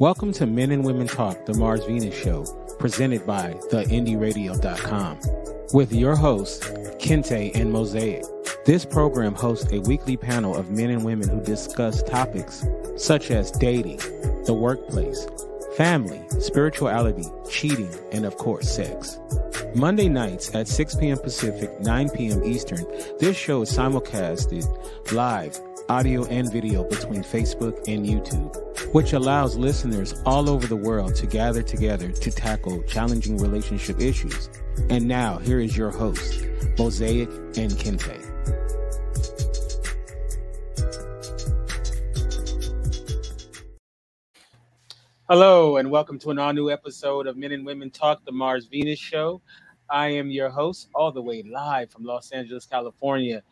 Welcome to Men and Women Talk, the Mars Venus Show, presented by theindyradio.com, with your hosts, Kente and Mosaic. This program hosts a weekly panel of men and women who discuss topics such as dating, the workplace, family, spirituality, cheating, and of course, sex. Monday nights at 6 p.m. Pacific, 9 p.m. Eastern, this show is simulcasted live audio and video between Facebook and YouTube, which allows listeners all over the world to gather together to tackle challenging relationship issues. And now, here is your host, Mosaic and Kente. Hello, and welcome to an all new episode of Men and Women Talk, the Mars Venus Show. I am your host, all the way live from Los Angeles, California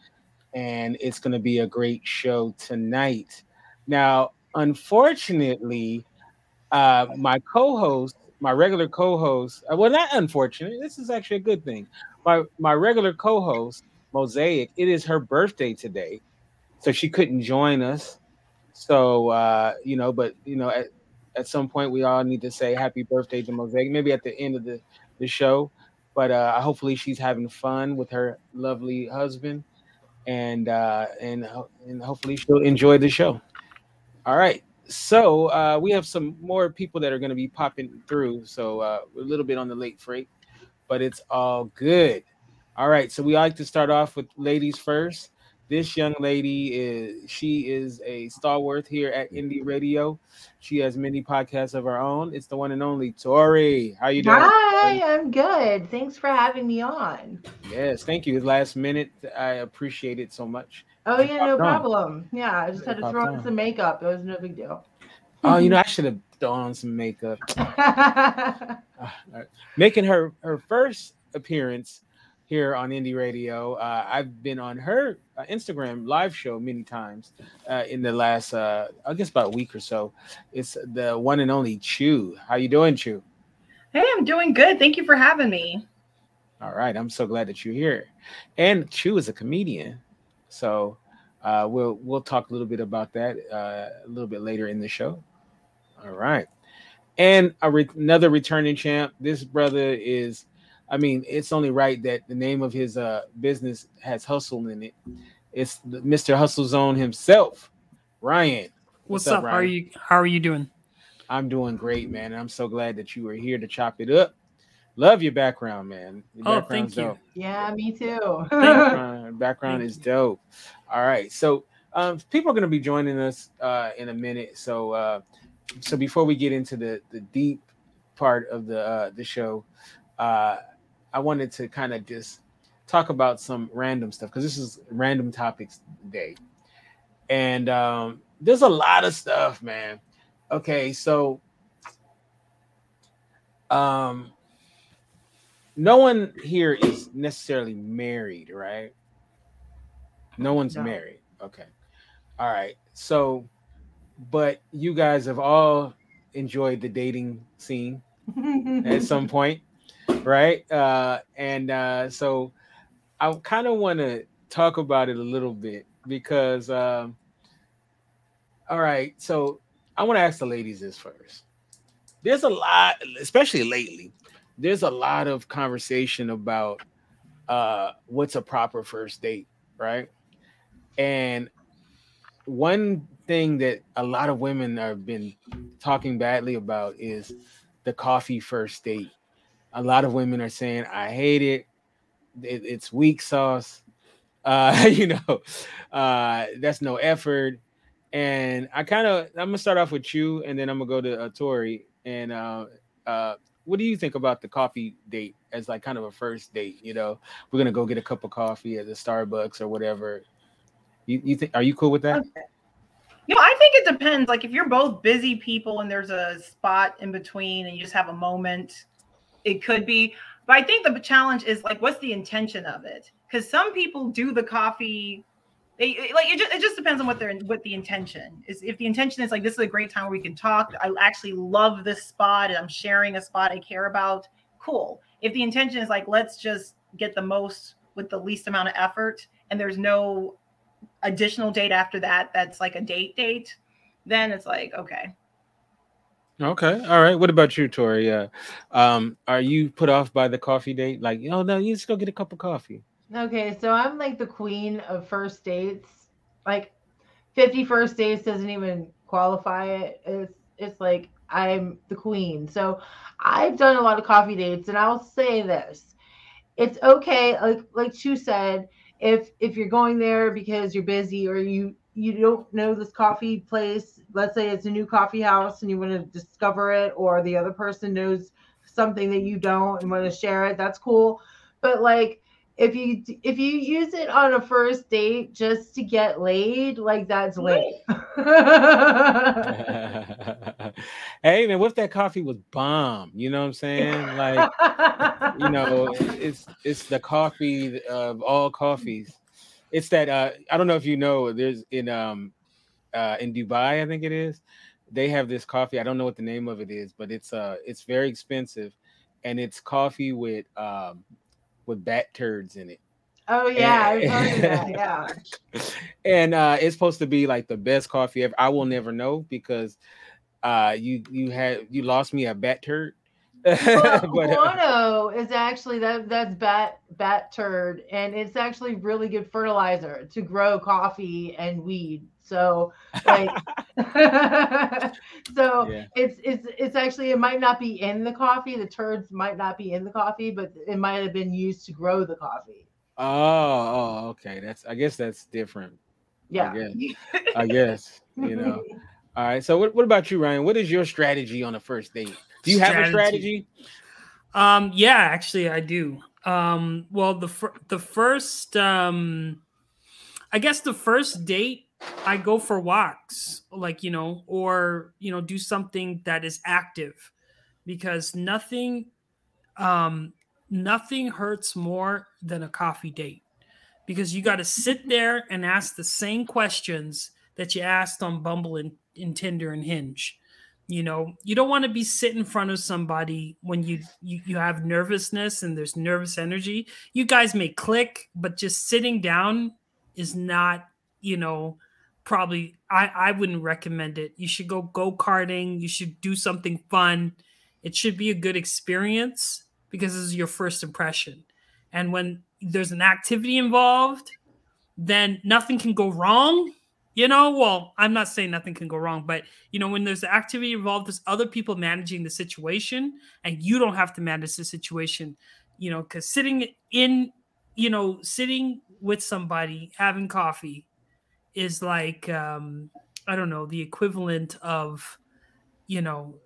and it's going to be a great show tonight. Now, unfortunately, uh, my co-host, my regular co-host, uh, well, not unfortunate. This is actually a good thing. My my regular co-host, Mosaic, it is her birthday today, so she couldn't join us. So uh, you know, but you know, at, at some point we all need to say happy birthday to Mosaic. Maybe at the end of the the show, but uh, hopefully she's having fun with her lovely husband and uh, and and hopefully she'll enjoy the show. All right, so uh, we have some more people that are going to be popping through. So uh, we're a little bit on the late freight, but it's all good. All right, so we like to start off with ladies first. This young lady is she is a stalwart here at Indie Radio. She has many podcasts of her own. It's the one and only Tori. How you doing? Hi, I'm good. Thanks for having me on. Yes, thank you. Last minute, I appreciate it so much. Oh yeah, no problem. Yeah, I just had to throw on some makeup. It was no big deal. Oh, you know, I should have thrown on some makeup. Making her her first appearance here on Indie Radio. Uh, I've been on her uh, Instagram live show many times uh, in the last, uh, I guess, about a week or so. It's the one and only Chew. How you doing, Chew? Hey, I'm doing good. Thank you for having me. All right, I'm so glad that you're here. And Chew is a comedian, so uh, we'll we'll talk a little bit about that uh, a little bit later in the show. All right, and re- another returning champ. This brother is I mean, it's only right that the name of his uh, business has hustle in it. It's Mr. Hustle Zone himself, Ryan. What's, What's up? Ryan? How are you? How are you doing? I'm doing great, man. I'm so glad that you were here to chop it up. Love your background, man. Your oh, thank you. Dope. Yeah, me too. background, background is dope. All right, so um, people are going to be joining us uh, in a minute. So, uh, so before we get into the the deep part of the uh, the show, uh, I wanted to kind of just talk about some random stuff because this is random topics day. And um, there's a lot of stuff, man. Okay, so um no one here is necessarily married, right? No one's no. married. Okay. All right. So, but you guys have all enjoyed the dating scene at some point right? Uh, and uh, so I kind of want to talk about it a little bit because, um, all right, so I want to ask the ladies this first. There's a lot, especially lately, there's a lot of conversation about uh, what's a proper first date, right? And one thing that a lot of women have been talking badly about is the coffee first date a lot of women are saying, I hate it. it it's weak sauce. Uh, you know, uh, that's no effort. And I kind of, I'm gonna start off with you, and then I'm gonna go to uh, Tori. And uh, uh, what do you think about the coffee date as like kind of a first date? You know, we're gonna go get a cup of coffee at the Starbucks or whatever. You, you think? Are you cool with that? Okay. You know, I think it depends. Like if you're both busy people and there's a spot in between and you just have a moment, it could be but i think the challenge is like what's the intention of it because some people do the coffee they like it just, it just depends on what they're what the intention is if the intention is like this is a great time where we can talk i actually love this spot and i'm sharing a spot i care about cool if the intention is like let's just get the most with the least amount of effort and there's no additional date after that that's like a date date then it's like okay Okay. All right. What about you, Tori? Uh, um, are you put off by the coffee date? Like, oh no, you just go get a cup of coffee. Okay, so I'm like the queen of first dates. Like 50 first dates doesn't even qualify it. It's it's like I'm the queen. So I've done a lot of coffee dates, and I'll say this: it's okay. Like like Chu said, if if you're going there because you're busy or you you don't know this coffee place, let's say it's a new coffee house and you want to discover it, or the other person knows something that you don't and want to share it, that's cool. But like if you if you use it on a first date just to get laid, like that's late. hey man, what if that coffee was bomb? You know what I'm saying? Like, you know, it's it's the coffee of all coffees it's that uh, I don't know if you know. There's in um uh, in Dubai, I think it is. They have this coffee. I don't know what the name of it is, but it's uh it's very expensive, and it's coffee with um with bat turds in it. Oh yeah, and, that. Yeah. and uh, it's supposed to be like the best coffee ever. I will never know because uh, you you had you lost me a bat turd well, but, uh, guano is actually that that's bat bat turd, and it's actually really good fertilizer to grow coffee and weed. So like, so yeah. it's it's it's actually it might not be in the coffee. The turds might not be in the coffee, but it might have been used to grow the coffee. Oh, oh, okay. That's I guess that's different. Yeah. I guess. I guess you know. All right. So what, what about you, Ryan? What is your strategy on a first date? Do you have a strategy? Um, yeah, actually, I do. Um, well, the fir- the first, um, I guess the first date, I go for walks, like you know, or you know, do something that is active, because nothing, um, nothing hurts more than a coffee date, because you got to sit there and ask the same questions that you asked on Bumble and, in Tinder and Hinge. You know you don't want to be sit in front of somebody when you, you you have nervousness and there's nervous energy. You guys may click but just sitting down is not you know probably i i wouldn't recommend it. You should go go karting you should do something fun. It should be a good experience because this is your first impression. And when there's an activity involved then nothing can go wrong. You know, well, I'm not saying nothing can go wrong, but you know, when there's activity involved, there's other people managing the situation, and you don't have to manage the situation, you know, because sitting in, you know, sitting with somebody having coffee is like, um, I don't know, the equivalent of, you know,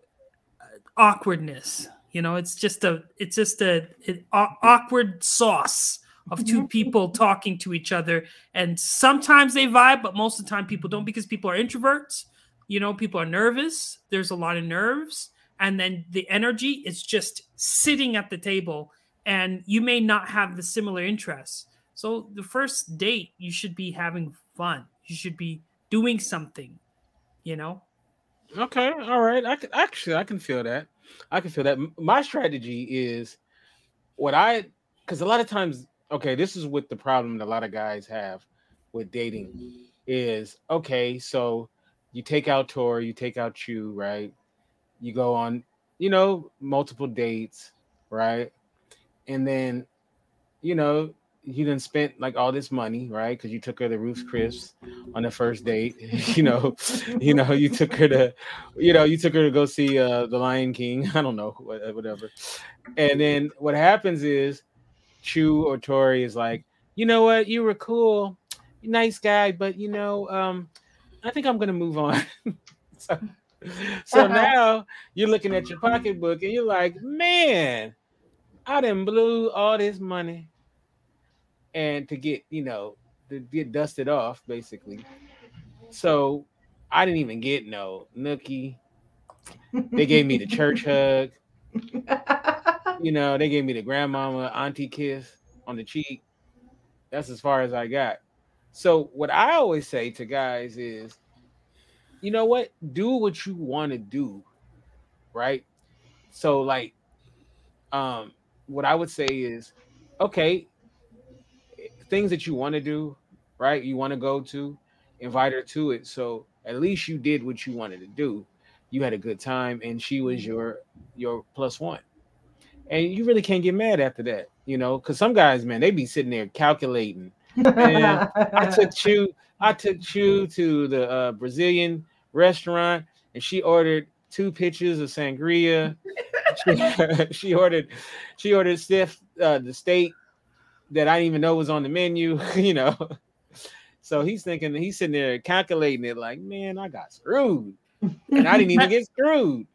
awkwardness. You know, it's just a, it's just a, an awkward sauce of two people talking to each other. And sometimes they vibe, but most of the time people don't because people are introverts. You know, people are nervous. There's a lot of nerves. And then the energy is just sitting at the table, and you may not have the similar interests. So, the first date, you should be having fun. You should be doing something, you know? Okay. All right. I can actually, I can feel that. I can feel that. My strategy is what I, because a lot of times okay, this is what the problem that a lot of guys have with dating is okay, so you take out Tor, you take out you, right? You go on, you know, multiple dates, right? And then, you know, you didn't spent like all this money, right? Because you took her to Ruth's Chris on the first date. you know, you know, you took her to, you know, you took her to go see uh the Lion King. I don't know, whatever. And then what happens is Chu or Tori is like, you know what, you were cool, nice guy, but you know, um, I think I'm gonna move on. so, so now you're looking at your pocketbook and you're like, man, I didn't blew all this money and to get, you know, to get dusted off, basically. So I didn't even get no nookie. They gave me the church hug. you know, they gave me the grandmama auntie kiss on the cheek. That's as far as I got. So what I always say to guys is, you know what? Do what you want to do, right? So like, um, what I would say is, okay, things that you want to do, right? You want to go to, invite her to it. So at least you did what you wanted to do. you had a good time, and she was your your plus one, and you really can't get mad after that, you know, because some guys, man, they be sitting there calculating. Man, I took you, I took you to the uh, Brazilian restaurant, and she ordered two pitchers of sangria. she, she ordered, she ordered stiff uh, the steak that I didn't even know was on the menu, you know. So he's thinking he's sitting there calculating it like, man, I got screwed. And I didn't even get screwed.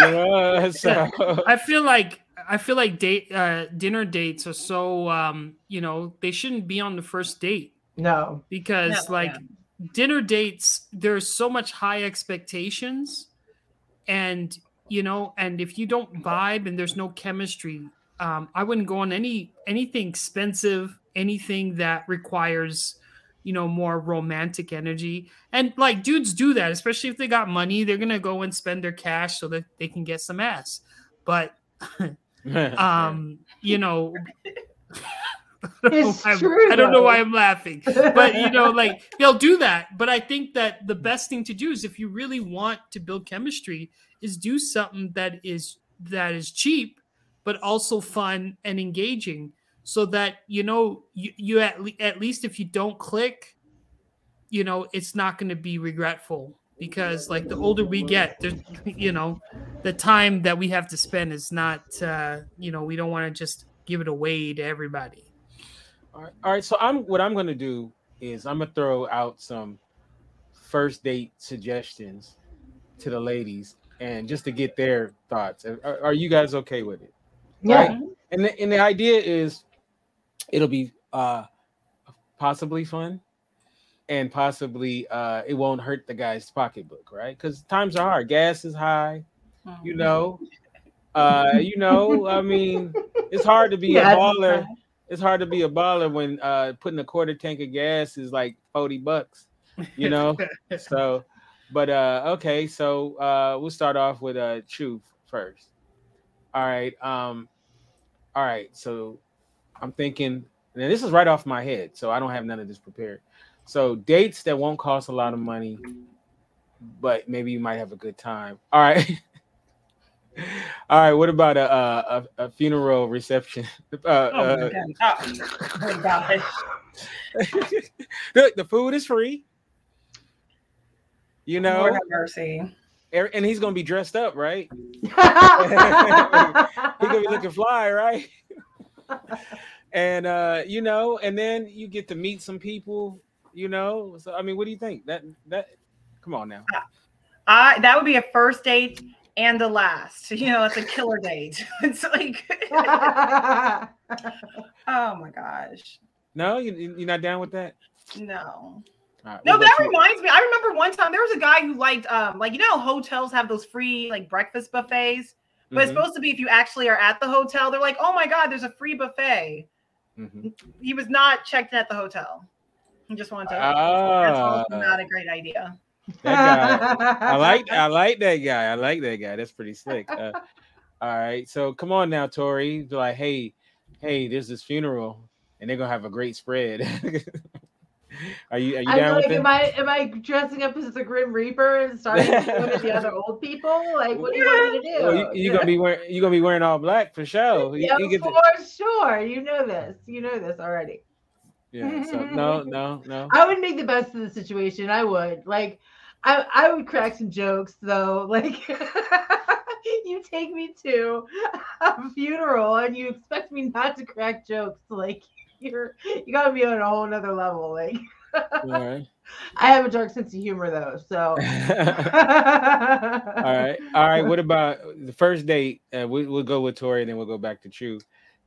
You know, so I feel like I feel like date uh, dinner dates are so um, you know, they shouldn't be on the first date. No. Because No, like yeah. dinner dates, there's so much high expectations and you know, and if you don't vibe and there's no chemistry, um, I wouldn't go on any anything expensive, anything that requires you know more romantic energy. And like dudes do that especially if they got money they're gonna go and spend their cash so that they can get some ass. But um you know I don't know It's I'm- true, I don't know why I'm laughing. But you know like they'll do that. But i think that the best thing to do is if you really want to build chemistry is do something that is that is cheap but also fun and engaging so that you know you, you at, le- at least if you don't click you know it's not going to be regretful because like the older we get there's you know the time that we have to spend is not uh you know we don't want to just give it away to everybody All right, all right. So I'm what I'm gonna do is I'm gonna throw out some first date suggestions to the ladies, and just to get their thoughts. Are, are you guys okay with it? Yeah. And the, and the idea is, it'll be uh possibly fun, and possibly uh it won't hurt the guy's pocketbook, right? Because times are hard. Gas is high. You know. Uh, you know, I mean, it's hard to be Yeah, a baller it's hard to be a baller when uh putting a quarter tank of gas is like 40 bucks you know so but uh okay so uh we'll start off with uh Chu first all right um all right so i'm thinking and this is right off my head so i don't have none of this prepared so dates that won't cost a lot of money but maybe you might have a good time all right all right what about a a, a, funeral reception uh, Oh, uh, my God. Oh, the, the food is free. You know, Lord have mercy. And he's gonna be dressed up, right? He's gonna be looking fly, right? and uh, you know, and then you get to meet some people, you know. So I mean, what do you think? That that come on now. I that would be a first date and the last. You know, it's a killer date. It's like, oh my gosh, No, you you're not down with that? no. Right, No, that reminds me. I remember one time there was a guy who liked, um, like you know, hotels have those free like breakfast buffets, but it's Mhm, supposed to be if you actually are at the hotel. They're like, oh my god, there's a free buffet. mhm. He was not checked in at the hotel. He just wanted to. that's Ah, not a great idea. that guy. I like I like that guy. I like that guy. That's pretty slick. Uh, all right, so come on now, Tori. Be like, hey, hey, there's this funeral, and they're gonna have a great spread. are you are you down like, with am? I am I dressing up as the Grim Reaper and starting to go to the other old people? Like, what do you want me to do? Well, you, you gonna be wearing you gonna be wearing all black for sure. You- yeah, you for the- sure. You know this. You know this already. yeah. So no, no, no. I would make the best of the situation. I would. Like, I I would crack some jokes though. Like, you take me to a funeral and you expect me not to crack jokes. Like, you're you gotta be on a whole nother level. Like, All right. I have a dark sense of humor though, so. all right, all right. What about the first date? Uh, we, we'll go with Tori, and then we'll go back to Chu,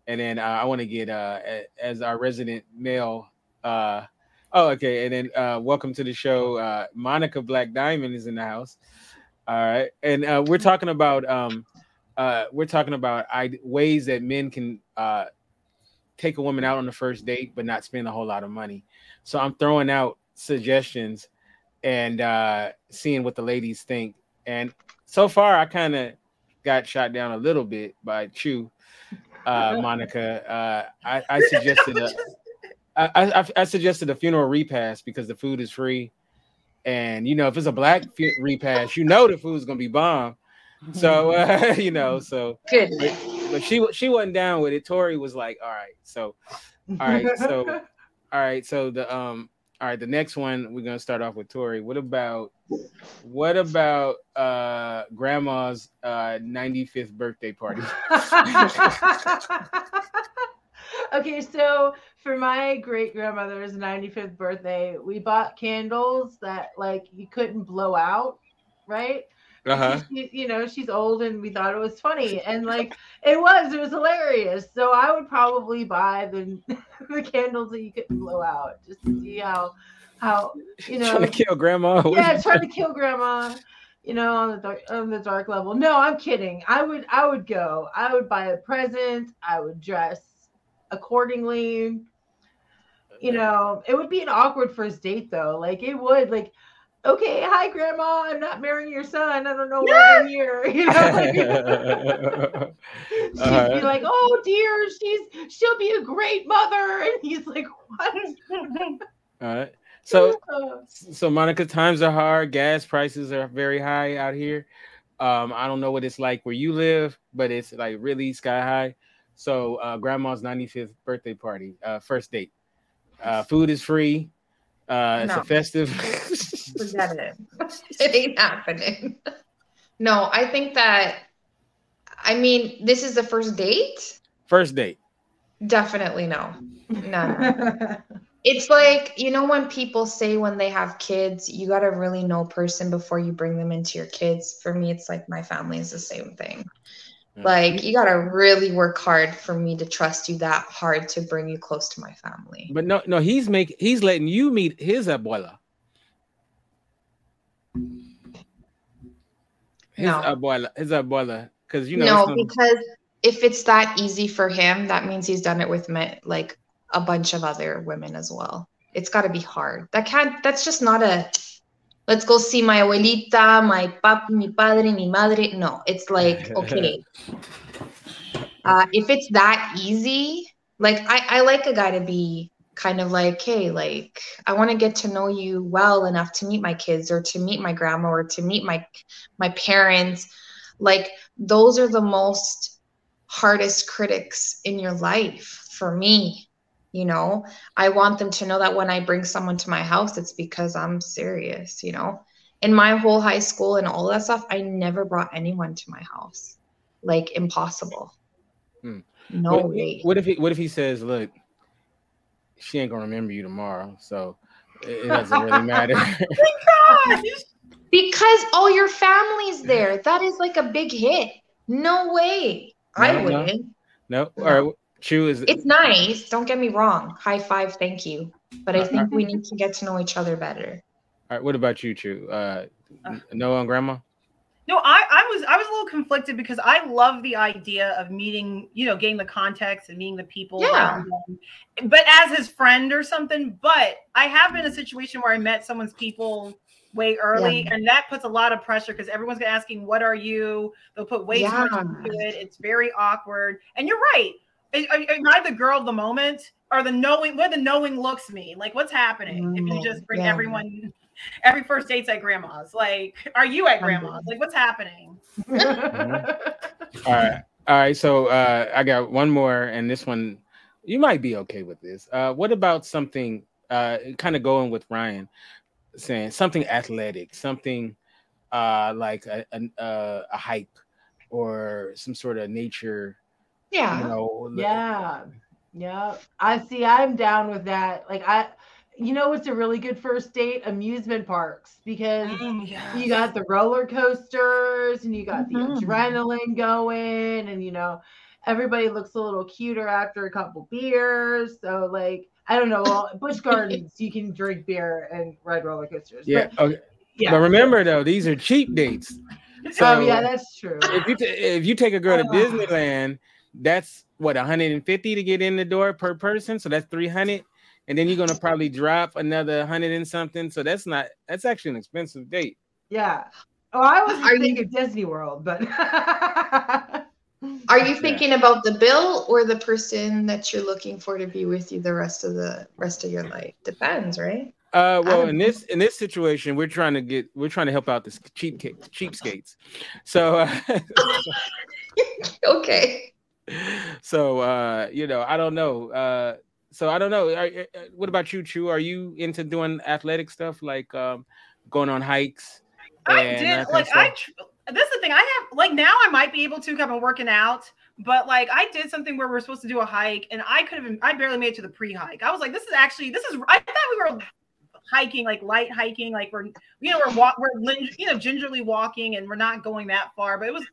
and then uh, I want to get uh, as our resident male. Uh, oh, okay, and then uh, welcome to the show. Uh, Monica Black Diamond is in the house. All right, and uh, we're talking about um, uh, we're talking about I- ways that men can uh, take a woman out on the first date, but not spend a whole lot of money. So I'm throwing out suggestions and uh seeing what the ladies think. And so far I kind of got shot down a little bit by Chu, uh Monica. Uh I, I suggested a I, I, I suggested a funeral repast because the food is free and you know if it's a black repast, you know the food's gonna be bomb. So uh, you know, so Good. But, she she wasn't down with it. Tori was like, all right, so all right, so all right, so the um all right, the next one we're gonna start off with Tori. What about what about uh grandma's uh 95th birthday party? okay, so for my great grandmother's 95th birthday, we bought candles that like you couldn't blow out, right? Uh-huh. She- you know, she's old and we thought it was funny. And like it was, it was hilarious. So I would probably buy the the candles that you couldn't blow out just to see how how you know Trying to kill grandma. yeah, trying to kill grandma, you know, on the dark on the dark level. No, I'm kidding. I would I would go. I would buy a present. I would dress accordingly. You know, it would be an awkward first date though. Like it would like okay, hi grandma, I'm not marrying your son. I don't know where I'm here. You know, like, she'd Uh-huh. be like, "Oh dear, she's she'll be a great mother," and he's like, "What?" all right. So Uh, so Monica, times are hard. Gas prices are very high out here. Um, I don't know what it's like where you live, but it's like really sky high. So uh, grandma's 95th birthday party, uh, first date. Uh, food is free. Uh, it's No. a festive. Forget it. It ain't happening. No, I think that. I mean, this is the first date. first date. Definitely no. No. It's like, you know, when people say when they have kids, you got to really know person before you bring them into your kids. For me, it's like my family is the same thing. Mm-hmm. Like, you got to really work hard for me to trust you that hard to bring you close to my family. But no, no, he's making he's letting you meet his abuela. His No. abuela, his abuela, because you know. no, because if it's that easy for him, that means he's done it with me, like a bunch of other women as well. It's got to be hard. That can't. That's just not a. Let's go see my abuelita, my pap, mi padre, mi madre. No, it's like okay. uh, if it's that easy, like I, I like a guy to be kind of like, hey, like I want to get to know you well enough to meet my kids or to meet my grandma or to meet my my parents. Like those are the most hardest critics in your life for me. You know, I want them to know that when I bring someone to my house, it's because I'm serious, you know. In my whole high school and all that stuff, I never brought anyone to my house. Like impossible. Hmm. No what, way. what if he what if he says, look, she ain't gonna remember you tomorrow, so it, doesn't really matter. Because all your family's there. That is like a big hit. No way. I No, no. wouldn't. no, all right. Chu is It's nice. Don't get me wrong. High five, thank you. But I Uh, think we need to get to know each other better. all right. What about you, Chu? Uh, Uh. Noah and Grandma. No, I, I was I was a little conflicted because I love the idea of meeting, you know, getting the context and meeting the people Yeah. around them. But as his friend or something. But I have been in a situation where I met someone's people way early, and that puts a lot of pressure because everyone's gonna asking, "What are you?" They'll put way too much into it. It's very awkward. And you're right. Am am I the girl of the moment, or the knowing? where the knowing looks mean? Like, what's happening if you Mm, just bring yeah. everyone? Every first date's at grandma's. Like, are you at grandma's? Like, what's happening? All right. All right. So uh, I got one more, and this one you might be okay with this. Uh, what about something uh, kind of going with Ryan saying something athletic, something uh, like a, a, uh, a hike or some sort of nature, Yeah. you know? Yeah. Yeah. I see I'm down with that. Like I you know what's a really good first date? Amusement parks because you got the roller coasters and you got the Mhm. adrenaline going and you know everybody looks a little cuter after a couple beers. So like I don't know, well, Busch Gardens you can drink beer and ride roller coasters. Yeah. But, Okay. yeah. But remember though, these are cheap dates. So oh yeah, that's true. if you ta- if you take a girl to Oh. Disneyland, that's what 150 to get in the door per person. So that's 300, and then you're gonna probably drop another hundred and something. So that's not that's actually an expensive date. Yeah. Oh, I was thinking you- Disney World, but Are you thinking about the bill or the person that you're looking for to be with you the rest of the rest of your life? Depends, right? Uh, well, in this in this situation, we're trying to get we're trying to help out the cheap cheapskates. So, uh, okay. so uh, you know, I don't know. Uh, so I don't know. Are, uh, what about you, Chu? Are you into doing athletic stuff like um, going on hikes? I did that kind of like I. tr- This is the thing. I have like now I might be able to. I've been working out, but like I did something where we're supposed to do a hike, and I could have. I barely made it to the pre-hike. I was like, this is actually this is. I thought we were hiking, like light hiking, like we're you know we're walk we're you know gingerly walking, and we're not going that far. But it was.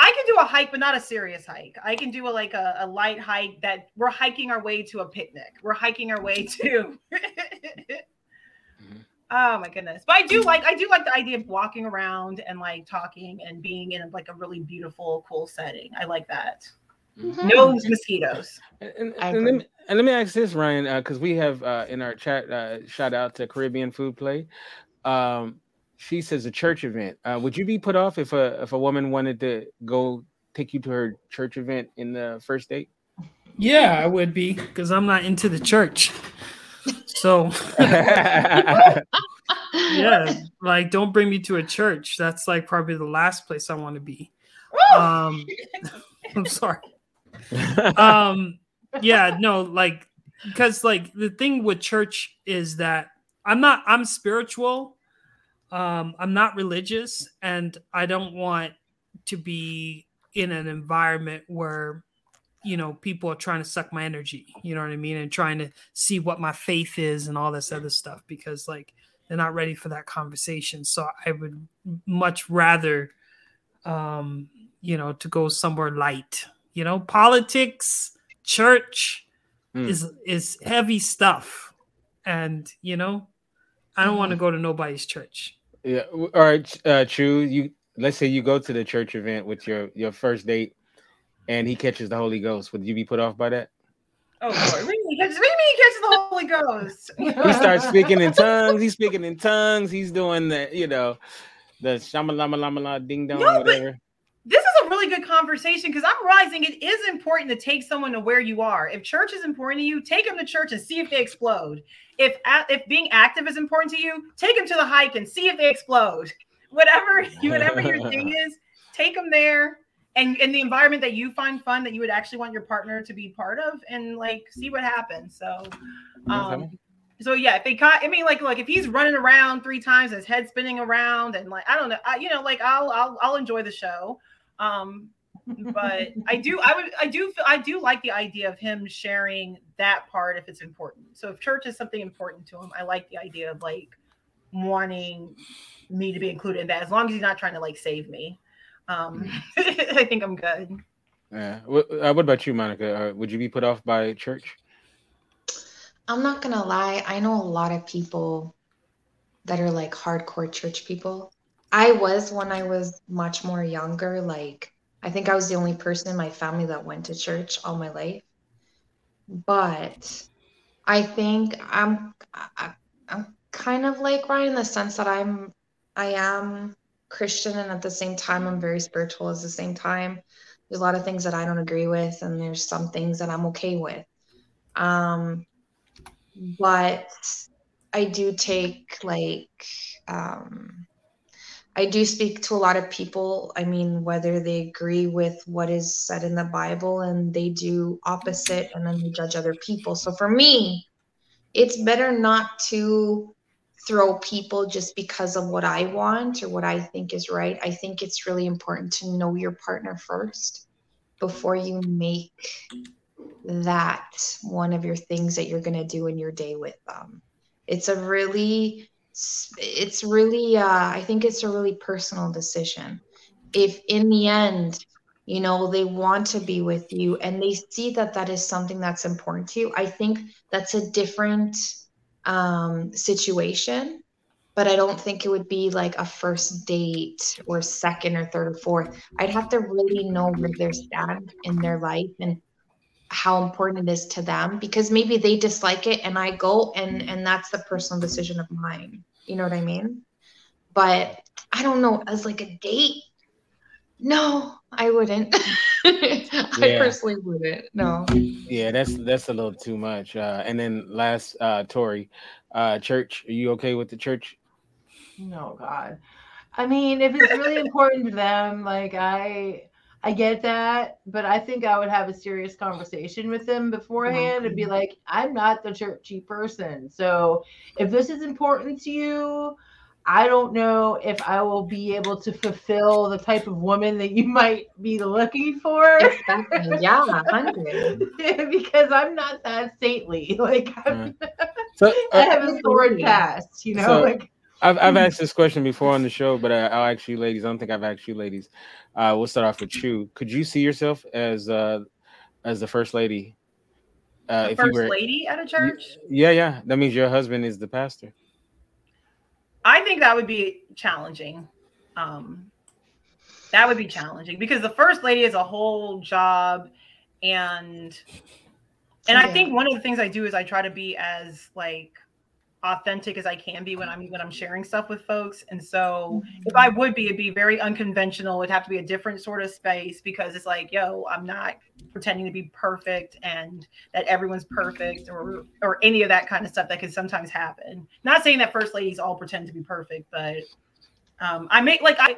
I can do a hike, but not a serious hike. I can do a like a, a light hike that we're hiking our way to a picnic. We're hiking our way to. Oh my goodness. But I do like I do like the idea of walking around and like talking and being in like a really beautiful, cool setting. I like that. Mm-hmm. No mosquitoes. And, and, and let me, and let me ask this, Ryan, because we have uh, in our chat uh, shout out to Caribbean Food Play. Um, she says a church event. Uh, would you be put off if a if a woman wanted to go take you to her church event in the first date? Yeah, I would be because I'm not into the church. So yeah, like don't bring me to a church. That's like probably the last place I want to be. Um, I'm sorry. Um, yeah, no, like because like the thing with church is that I'm not I'm spiritual. Um, I'm not religious, and I don't want to be in an environment where you know people are trying to suck my energy you know what i mean and trying to see what my faith is and all this other stuff because like they're not ready for that conversation. So i would much rather um you know to go somewhere light you know? Politics church Mm. is is heavy stuff. And you know i don't want to go to nobody's church yeah. All right, uh, Chu. You let's say you go to the church event with your your first date, and he catches the Holy Ghost. Would you be put off by that? Oh do you mean he catches, what do you mean he catches the Holy Ghost? He starts speaking in tongues. He's speaking in tongues. He's doing the you know the shama lama lama la ding dong No, but- whatever. This is a really good conversation because I'm realizing it is important to take someone to where you are. If church is important to you, take them to church and see if they explode. If if being active is important to you, take them to the hike and see if they explode. Whatever you, whatever your thing is, take them there and in the environment that you find fun that you would actually want your partner to be part of and like see what happens. So um so yeah, if they caught, I mean, like, look, if he's running around three times, his head spinning around, and like, I don't know, I, you know, like, I'll, I'll, I'll enjoy the show. Um, but I do, I would, I do, feel, I do like the idea of him sharing that part if it's important. So if church is something important to him, I like the idea of like wanting me to be included in that, as long as he's not trying to like save me. Um, I think I'm good. Yeah. What, uh, what about you, Monica? Uh, would you be put off by church? I'm not gonna lie, I know a lot of people that are like hardcore church people. I was when I was much more younger, like I think I was the only person in my family that went to church all my life. But I think I'm I, I'm kind of like Ryan in the sense that I'm I am Christian and at the same time I'm very spiritual at the same time. There's a lot of things that I don't agree with and there's some things that I'm okay with. Um but I do take like um I do speak to a lot of people. I mean, whether they agree with what is said in the Bible and they do opposite and then they judge other people. So for me, it's better not to throw people just because of what I want or what I think is right. I think it's really important to know your partner first before you make that one of your things that you're going to do in your day with them. It's a really it's really uh, I think it's a really personal decision. If in the end, you know, they want to be with you and they see that that is something that's important to you, I think that's a different um, situation. But I don't think it would be like a first date or second or third or fourth. I'd have to really know where they stand in their life and how important it is to them because maybe they dislike it and I go and and that's the personal decision of mine. You know what I mean? But I don't know as like a date. No, I wouldn't. I Yeah. personally wouldn't. No. Yeah, that's that's a little too much. Uh, and then last, uh, Tori, uh, church. Are you okay with the church? No, God. I mean, if it's really important to them, like I I get that, but I think I would have a serious conversation with them beforehand and be like, I'm not the churchy person. So if this is important to you, I don't know if I will be able to fulfill the type of woman that you might be looking for Exactly. Yeah, hundred. because I'm not that saintly. Like I'm, So I uh, have a sword past, you know, So- like I've I've asked this question before on the show, but I, I'll ask you, ladies. I don't think I've asked you, ladies. Uh, we'll start off with you. Could you see yourself as uh, as the first lady? Uh, The if you first were, lady at a church. yeah, yeah, that means your husband is the pastor. I think that would be challenging. Um, that would be challenging because the first lady is a whole job, and and I think one of the things I do is I try to be as like authentic as I can be when I'm when I'm sharing stuff with folks. And so if I would be, it'd be very unconventional. It'd have to be a different sort of space because it's like, yo, I'm not pretending to be perfect and that everyone's perfect or or any of that kind of stuff that can sometimes happen. Not saying that first ladies all pretend to be perfect, but um, I make like I.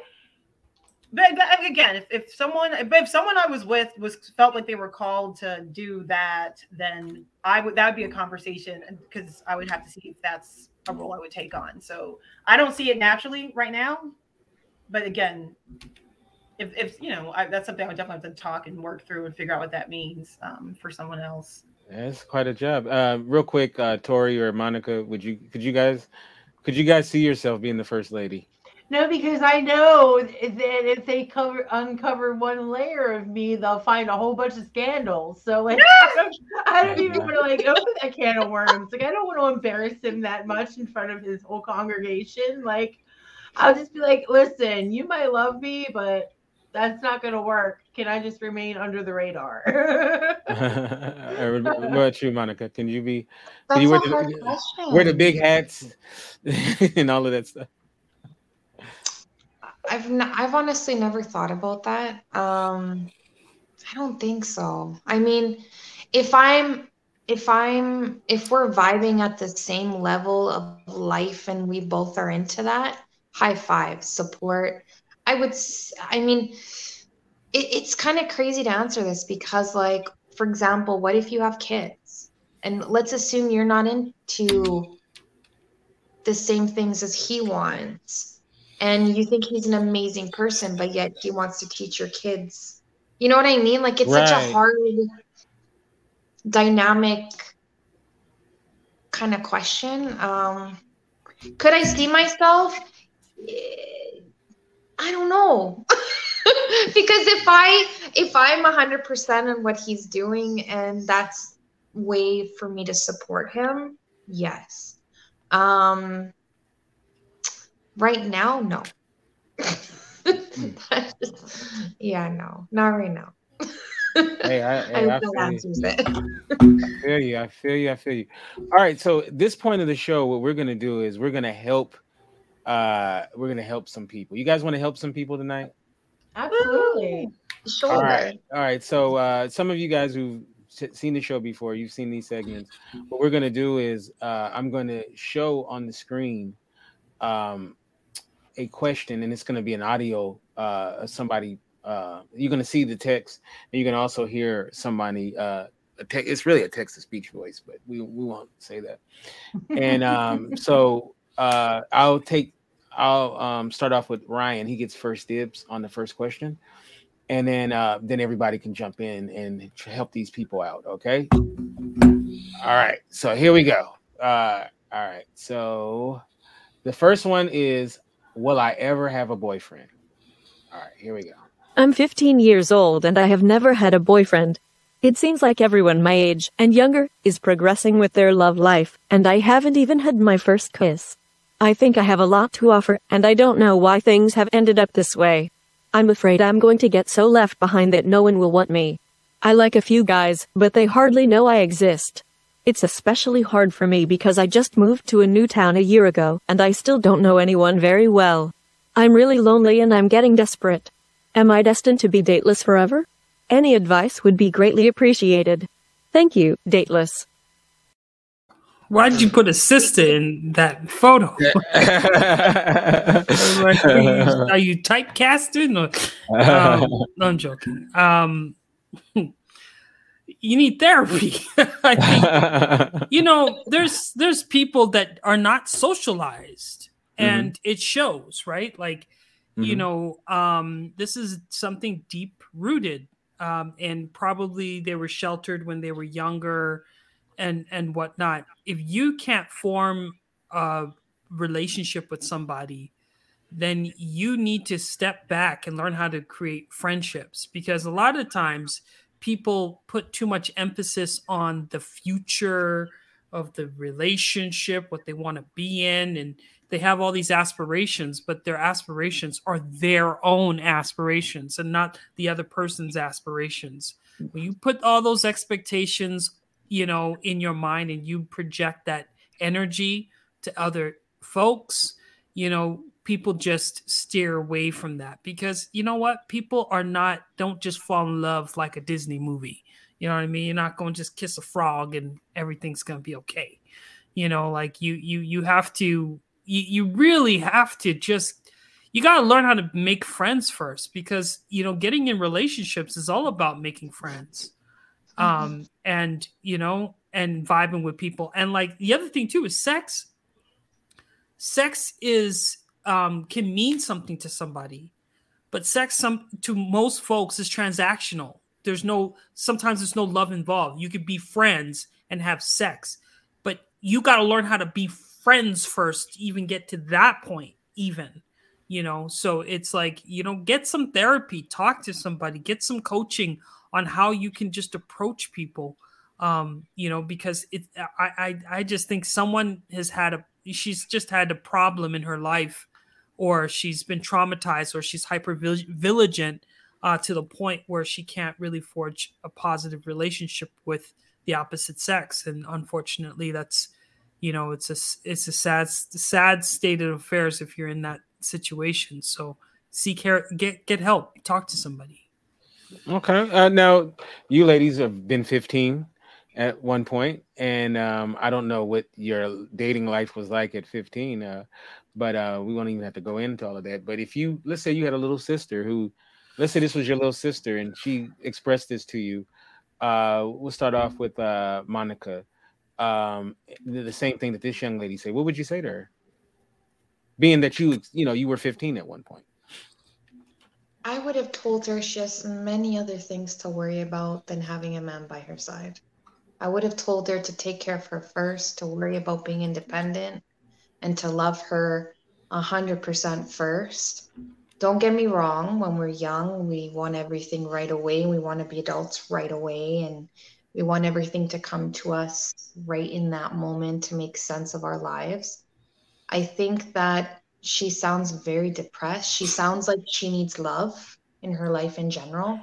But, but again, if, if someone but if someone I was with was felt like they were called to do that, then I would that would be a conversation because I would have to see if that's a role I would take on. So I don't see it naturally right now, but again, if if you know I, that's something I would definitely have to talk and work through and figure out what that means um, for someone else. That's quite a job. Uh, real quick, uh, Tori or Monica, would you could you guys could you guys see yourself being the first lady? No, because I know that if they cover uncover one layer of me, they'll find a whole bunch of scandals. So like, I don't, I don't even want to like open that can of worms. Like, I don't want to embarrass him that much in front of his whole congregation. Like, I'll just be like, listen, you might love me, but that's not gonna work. Can I just remain under the radar? Or what about you, Monica? Can you be That's you a wear the- hard question. wear the big hats and all of that stuff? I've n- I've honestly never thought about that. Um, I don't think so. I mean, if I'm if I'm if we're vibing at the same level of life and we both are into that, high five, support. I would. I mean, it, it's kind of crazy to answer this because, like, for example, what if you have kids? And let's assume you're not into the same things as he wants and you think he's an amazing person, but yet he wants to teach your kids. You know what I mean? Like it's such a hard dynamic kind of question. Um, could I see myself? I don't know. because if I if I'm hundred percent on what he's doing and that's way for me to support him, yes. Um right now, no. yeah, no, not right now. Hey, I, I hey, I hope that feel you. I feel you. I feel you. I feel you. All right. So this point of the show, what we're gonna do is we're gonna help. Uh, we're gonna help some people. You guys want to help some people tonight? Absolutely. Sure. All right. All right. So uh, some of you guys who've s- seen the show before, you've seen these segments. What we're gonna do is uh, I'm gonna show on the screen um, a question, and it's gonna be an audio. Uh, somebody. Uh, you're gonna see the text, and you can also hear somebody. Uh, a te- it's really a text to speech voice, but we we won't say that. And um, so uh, I'll take. I'll um, start off with Ryan. He gets first dibs on the first question and then uh then everybody can jump in and help these people out okay all right so here we go uh all right so the first one is will i ever have a boyfriend all right here we go I'm 15 years old and I have never had a boyfriend. It seems like everyone my age and younger is progressing with their love life, and I haven't even had my first kiss. I think I have a lot to offer, and I don't know why things have ended up this way. I'm afraid I'm going to get so left behind that no one will want me. I like a few guys, but they hardly know I exist. It's especially hard for me because I just moved to a new town a year ago, and I still don't know anyone very well. I'm really lonely and I'm getting desperate. Am I destined to be dateless forever? Any advice would be greatly appreciated. Thank you, dateless. Why did you put a sister in that photo? Like, are, you, are you typecasting? Or, um, no, I'm joking. Um, you need therapy. I think you know there's there's people that are not socialized and it shows right like you Mhm. know um this is something deep rooted um and probably they were sheltered when they were younger and and whatnot if you can't form a relationship with somebody then you need to step back and learn how to create friendships because a lot of times people put too much emphasis on the future of the relationship what they want to be in and they have all these aspirations but their aspirations are their own aspirations and not the other person's aspirations. When you put all those expectations you know in your mind and you project that energy to other folks you know people just steer away from that because you know what? People are not don't just fall in love like a disney movie. You know what i mean? You're not going to just kiss a frog and everything's going to be okay. You know like you you you have to you, you really have to just you got to learn how to make friends first because you know getting in relationships is all about making friends. Um and you know and vibing with people. And like the other thing too is sex. Sex is um can mean something to somebody but sex some to most folks is transactional. There's no sometimes there's no love involved. You could be friends and have sex but you got to learn how to be friends first to even get to that point even you know? So it's like you know get some therapy talk to somebody get some coaching on how you can just approach people um you know because it i i, I just think someone has had a she's just had a problem in her life or she's been traumatized or she's hyper vigilant uh, to the point where she can't really forge a positive relationship with the opposite sex. And unfortunately that's you know it's a it's a sad sad state of affairs if you're in that situation. So seek care get get help. Talk to somebody. Okay. Uh, now, you ladies have been 15 at one point, and um, I don't know what your dating life was like at 15, uh, but uh, we won't even have to go into all of that. But if you, let's say you had a little sister who, let's say this was your little sister, and she expressed this to you, uh, we'll start off with uh, Monica. Um, the, the same thing that this young lady said. What would you say to her? Being that you, you know, you were 15 at one point. I would have told her she has many other things to worry about than having a man by her side. I would have told her to take care of her first, to worry about being independent, and to love her 100% first. Don't get me wrong, when we're young, we want everything right away. We want to be adults right away, and we want everything to come to us right in that moment to make sense of our lives. I think that she sounds very depressed. She sounds like she needs love in her life in general,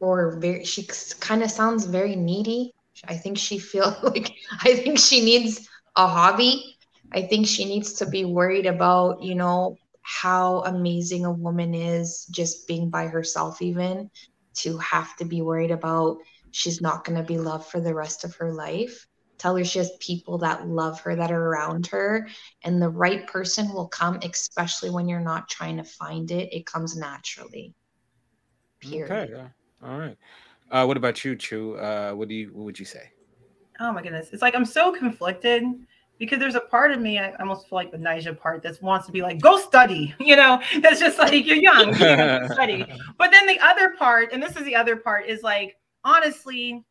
or very. She kind of sounds very needy. I think she feels like I think she needs a hobby. I think she needs to be worried about you know how amazing a woman is just being by herself, even to have to be worried about she's not going to be loved for the rest of her life tell her she has people that love her that are around her and the right person will come especially when you're not trying to find it it comes naturally period Okay. uh, all right. Uh, what about you, Chu? Uh, what do you? What would you say? Oh my goodness. It's like I'm so conflicted because there's a part of me, I almost feel like the Naija part that wants to be like, go study, you know, that's just like you're young, you study. But then the other part, and this is the other part, is like, honestly,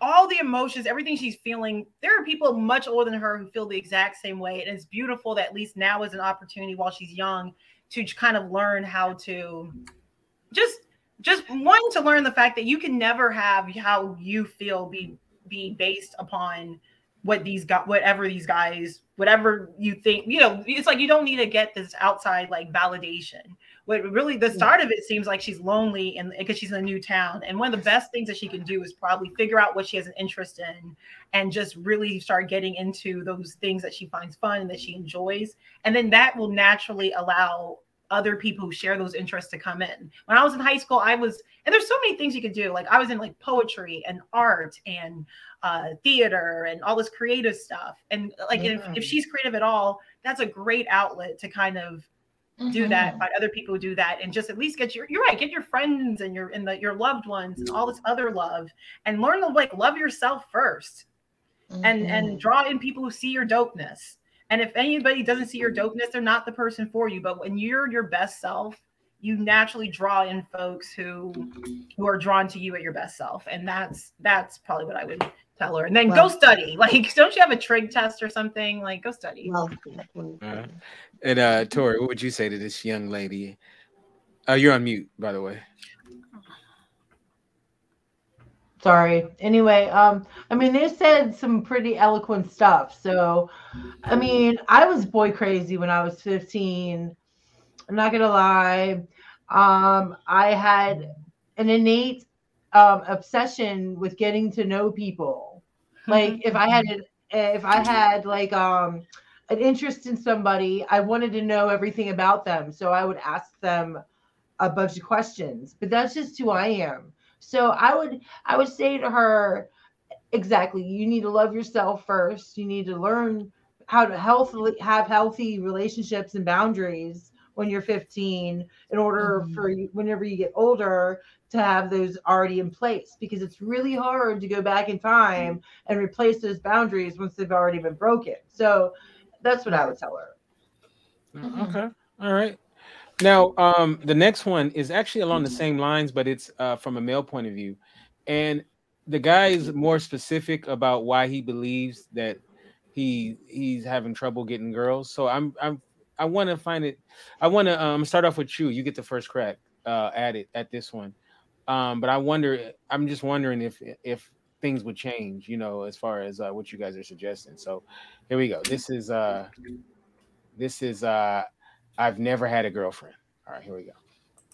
all the emotions, everything she's feeling, there are people much older than her who feel the exact same way. And it's beautiful that at least now is an opportunity while she's young to kind of learn how to just just one to learn the fact that you can never have how you feel be be based upon what these got whatever these guys whatever you think you know it's like you don't need to get this outside like validation. What really the start of it seems like she's lonely and because she's in a new town and one of the best things that she can do is probably figure out what she has an interest in and just really start getting into those things that she finds fun and that she enjoys and then that will naturally allow other people who share those interests to come in. When I was in high school, I was, and there's so many things you could do. Like I was in like poetry and art and uh, theater and all this creative stuff. And like if, if she's creative at all, that's a great outlet to kind of do that Mhm. find other people who do that and just at least get your you're right get your friends and your and the, your loved ones and all this other love and learn to like love yourself first and Mhm. and draw in people who see your dopeness and if anybody doesn't see your dopeness they're not the person for you. But when you're your best self you naturally draw in folks who who are drawn to you at your best self. And that's that's probably what i would tell her. And then go study. Like don't you have a trig test or something? Like go study. Well, well, Uh, and uh, Tori, what would you say to this young lady? Uh, you're on mute, by the way. Sorry. Anyway, um, I mean, they said some pretty eloquent stuff. So, I mean, I was boy crazy when I was 15. I'm not gonna lie. Um, I had an innate um, obsession with getting to know people. Like, if I had an, if I had like um an interest in somebody, I wanted to know everything about them. So I would ask them a bunch of questions. But that's just who I am. So I would I would say to her, exactly, you need to love yourself first. You need to learn how to healthily have healthy relationships and boundaries when you're 15 in order Mhm. for you whenever you get older to have those already in place because it's really hard to go back in time and replace those boundaries once they've already been broken. So that's what I would tell her. Mhm. Okay. All right. Now, um, the next one is actually along the same lines, but it's uh, from a male point of view, and the guy is more specific about why he believes that he he's having trouble getting girls. So I'm I'm I want to find it. I want to um start off with you. You get the first crack uh, at it at this one, um, but I wonder. I'm just wondering if if things would change, you know, as far as uh, what you guys are suggesting. So here we go. This is uh this is uh I've never had a girlfriend. All right, here we go.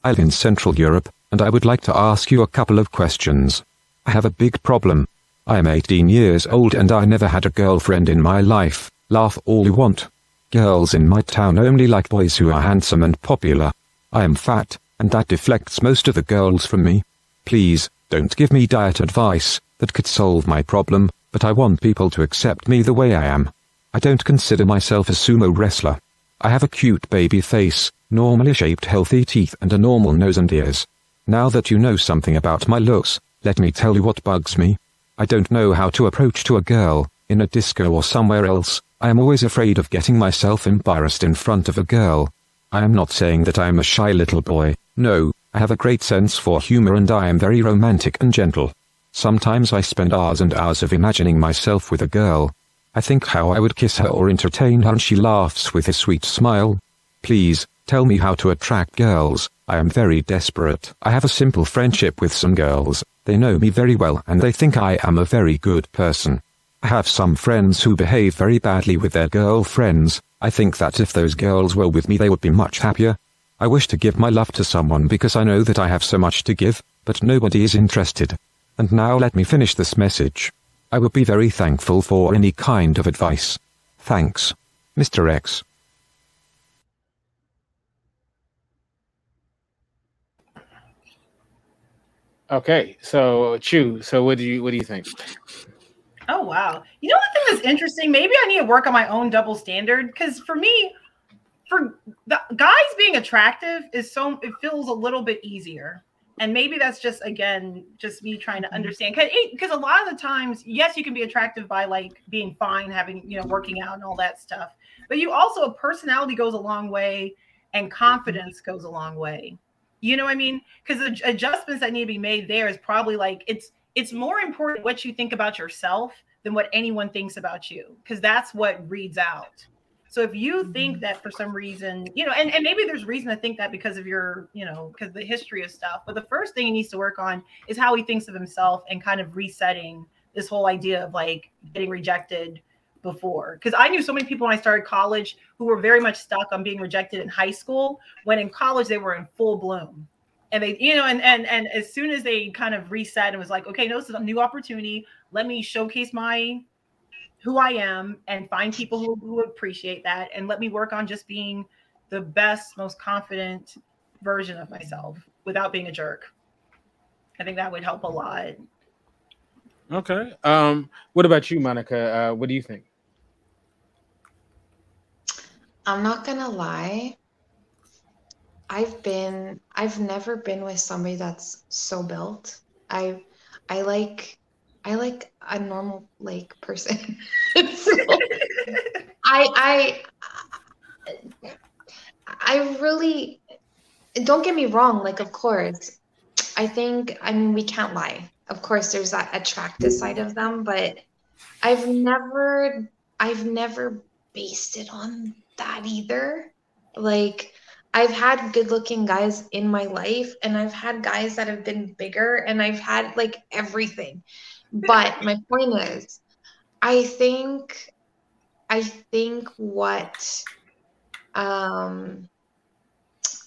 I live in Central Europe, and I would like to ask you a couple of questions. I have a big problem. I am 18 years old and I never had a girlfriend in my life. Laugh all you want. Girls in my town only like boys who are handsome and popular. I am fat, and that deflects most of the girls from me. Please, don't give me diet advice, that could solve my problem, but I want people to accept me the way I am. I don't consider myself a sumo wrestler. I have a cute baby face, normally shaped healthy teeth and a normal nose and ears. Now that you know something about my looks, let me tell you what bugs me. I don't know how to approach to a girl, in a disco or somewhere else, I am always afraid of getting myself embarrassed in front of a girl. I am not saying that I am a shy little boy, no, I have a great sense for humor and I am very romantic and gentle. Sometimes I spend hours and hours of imagining myself with a girl. I think how I would kiss her or entertain her and she laughs with a sweet smile. Please, tell me how to attract girls, I am very desperate. I have a simple friendship with some girls, they know me very well and they think I am a very good person. I have some friends who behave very badly with their girlfriends. I think that if those girls were with me, they would be much happier. I wish to give my love to someone because I know that I have so much to give, but nobody is interested. And now let me finish this message. I would be very thankful for any kind of advice. Thanks. Mr. X. Okay, so Chu. So what do you what do you think? Oh wow! You know one thing that's interesting? Maybe I need to work on my own double standard because for me, for the guys being attractive is so it feels a little bit easier, and maybe that's just again just me trying to mm-hmm. understand because a lot of the times, yes, you can be attractive by like being fine, having you know working out and all that stuff, but you also a personality goes a long way, and mm-hmm. confidence goes a long way. You know what I mean? Because the adjustments that need to be made there is probably like it's it's more important what you think about yourself than what anyone thinks about you because that's what reads out so if you think mm-hmm. that for some reason you know and, and maybe there's reason to think that because of your you know because the history of stuff but the first thing he needs to work on is how he thinks of himself and kind of resetting this whole idea of like getting rejected before. Because i knew so many people when i started college who were very much stuck on being rejected in high school when in college they were in full bloom. And they you know and and and as soon as they kind of reset and was like okay no this is a new opportunity. Let me showcase my who i am and find people who, who appreciate that and let me work on just being the best, most confident version of myself without being a jerk. I think that would help a lot. Okay. Um, what about you, Monica? Uh, what do you think? I'm not gonna lie. I've been I've never been with somebody that's so built. I I like I like a normal like person. so I I I really don't get me wrong, like of course. I think I mean we can't lie. Of course there's that attractive side of them, but I've never I've never based it on that either. Like I've had good looking guys in my life and I've had guys that have been bigger and I've had like everything. But my point is I think I think what um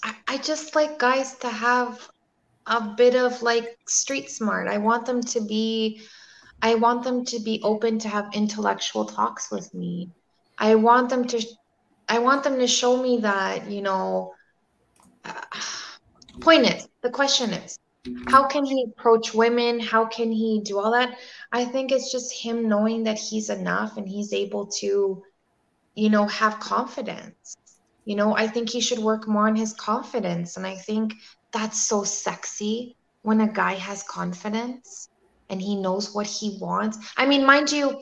I, I just like guys to have a bit of like street smart. I want them to be I want them to be open to have intellectual talks with me. I want them to I want them to show me that, you know, uh, point is, the question is, how can he approach women? How can he do all that? I think it's just him knowing that he's enough and he's able to, you know, have confidence. You know, I think he should work more on his confidence. And I think that's so sexy when a guy has confidence and he knows what he wants. I mean, mind you,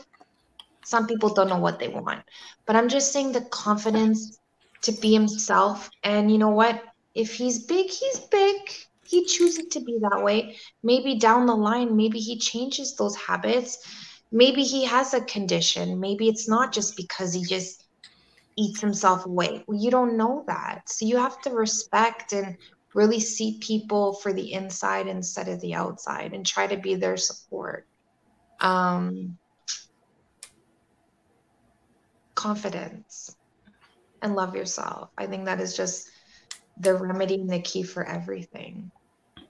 some people don't know what they want. But I'm just saying the confidence to be himself. And you know what? If he's big, he's big. He chooses to be that way. Maybe down the line, maybe he changes those habits. Maybe he has a condition. Maybe it's not just because he just eats himself away. Well, you don't know that. So you have to respect and really see people for the inside instead of the outside and try to be their support. Um, confidence and love yourself. I think that is just the remedy and the key for everything.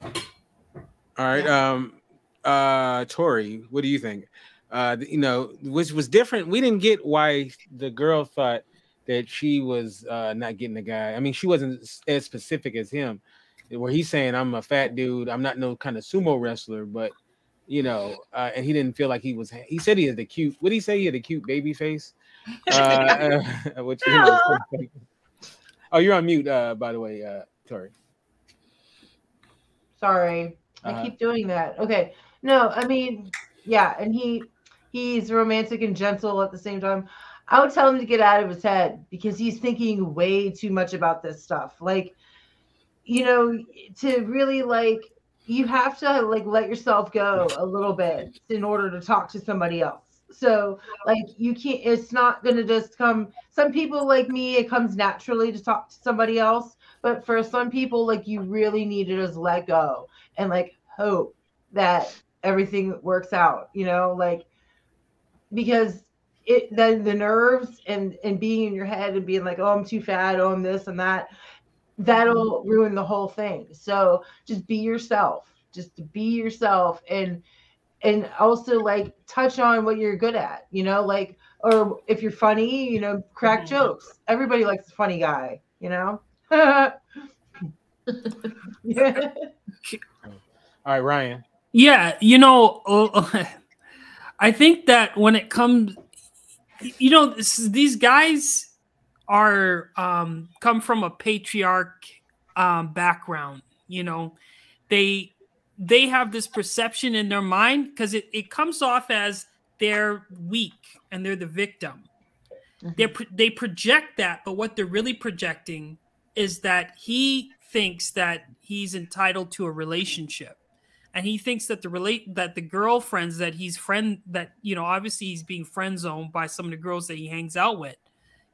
All right. Um uh Tori, what do you think? Uh you know, which was different. We didn't get why the girl thought that she was uh not getting the guy. I mean, she wasn't as specific as him. Where he's saying I'm a fat dude, I'm not no kind of sumo wrestler, but you know, uh, and he didn't feel like he was. He said he had the cute. What did he say? He had a cute baby face. Uh, which, oh, you're on mute. Uh, by the way, uh, Tori. Sorry, I Uh-huh. keep doing that. Okay, no, I mean, yeah, and he he's romantic and gentle at the same time. I would tell him to get out of his head because he's thinking way too much about this stuff. Like, you know, to really like you have to like let yourself go a little bit in order to talk to somebody else. So like you can't it's not gonna just come some people like me, it comes naturally to talk to somebody else. But for some people, like you really need to just let go and like hope that everything works out, you know, like because it then the nerves and and being in your head and being like, oh, I'm too fat, oh, I'm this and that, that'll mm-hmm. ruin the whole thing. So just be yourself, just be yourself and and also like touch on what you're good at, you know, like or if you're funny, you know, crack jokes. Everybody likes a funny guy, you know. yeah. All right, Ryan. Yeah, you know, uh, I think that when it comes, you know, this, these guys are um, come from a patriarch um, background. You know, they they have this perception in their mind because it, it comes off as they're weak and they're the victim. Mm-hmm. They they project that, but what they're really projecting is that he thinks that he's entitled to a relationship. And he thinks that the relate that the girlfriends that he's friend that you know obviously he's being friend zoned by some of the girls that he hangs out with.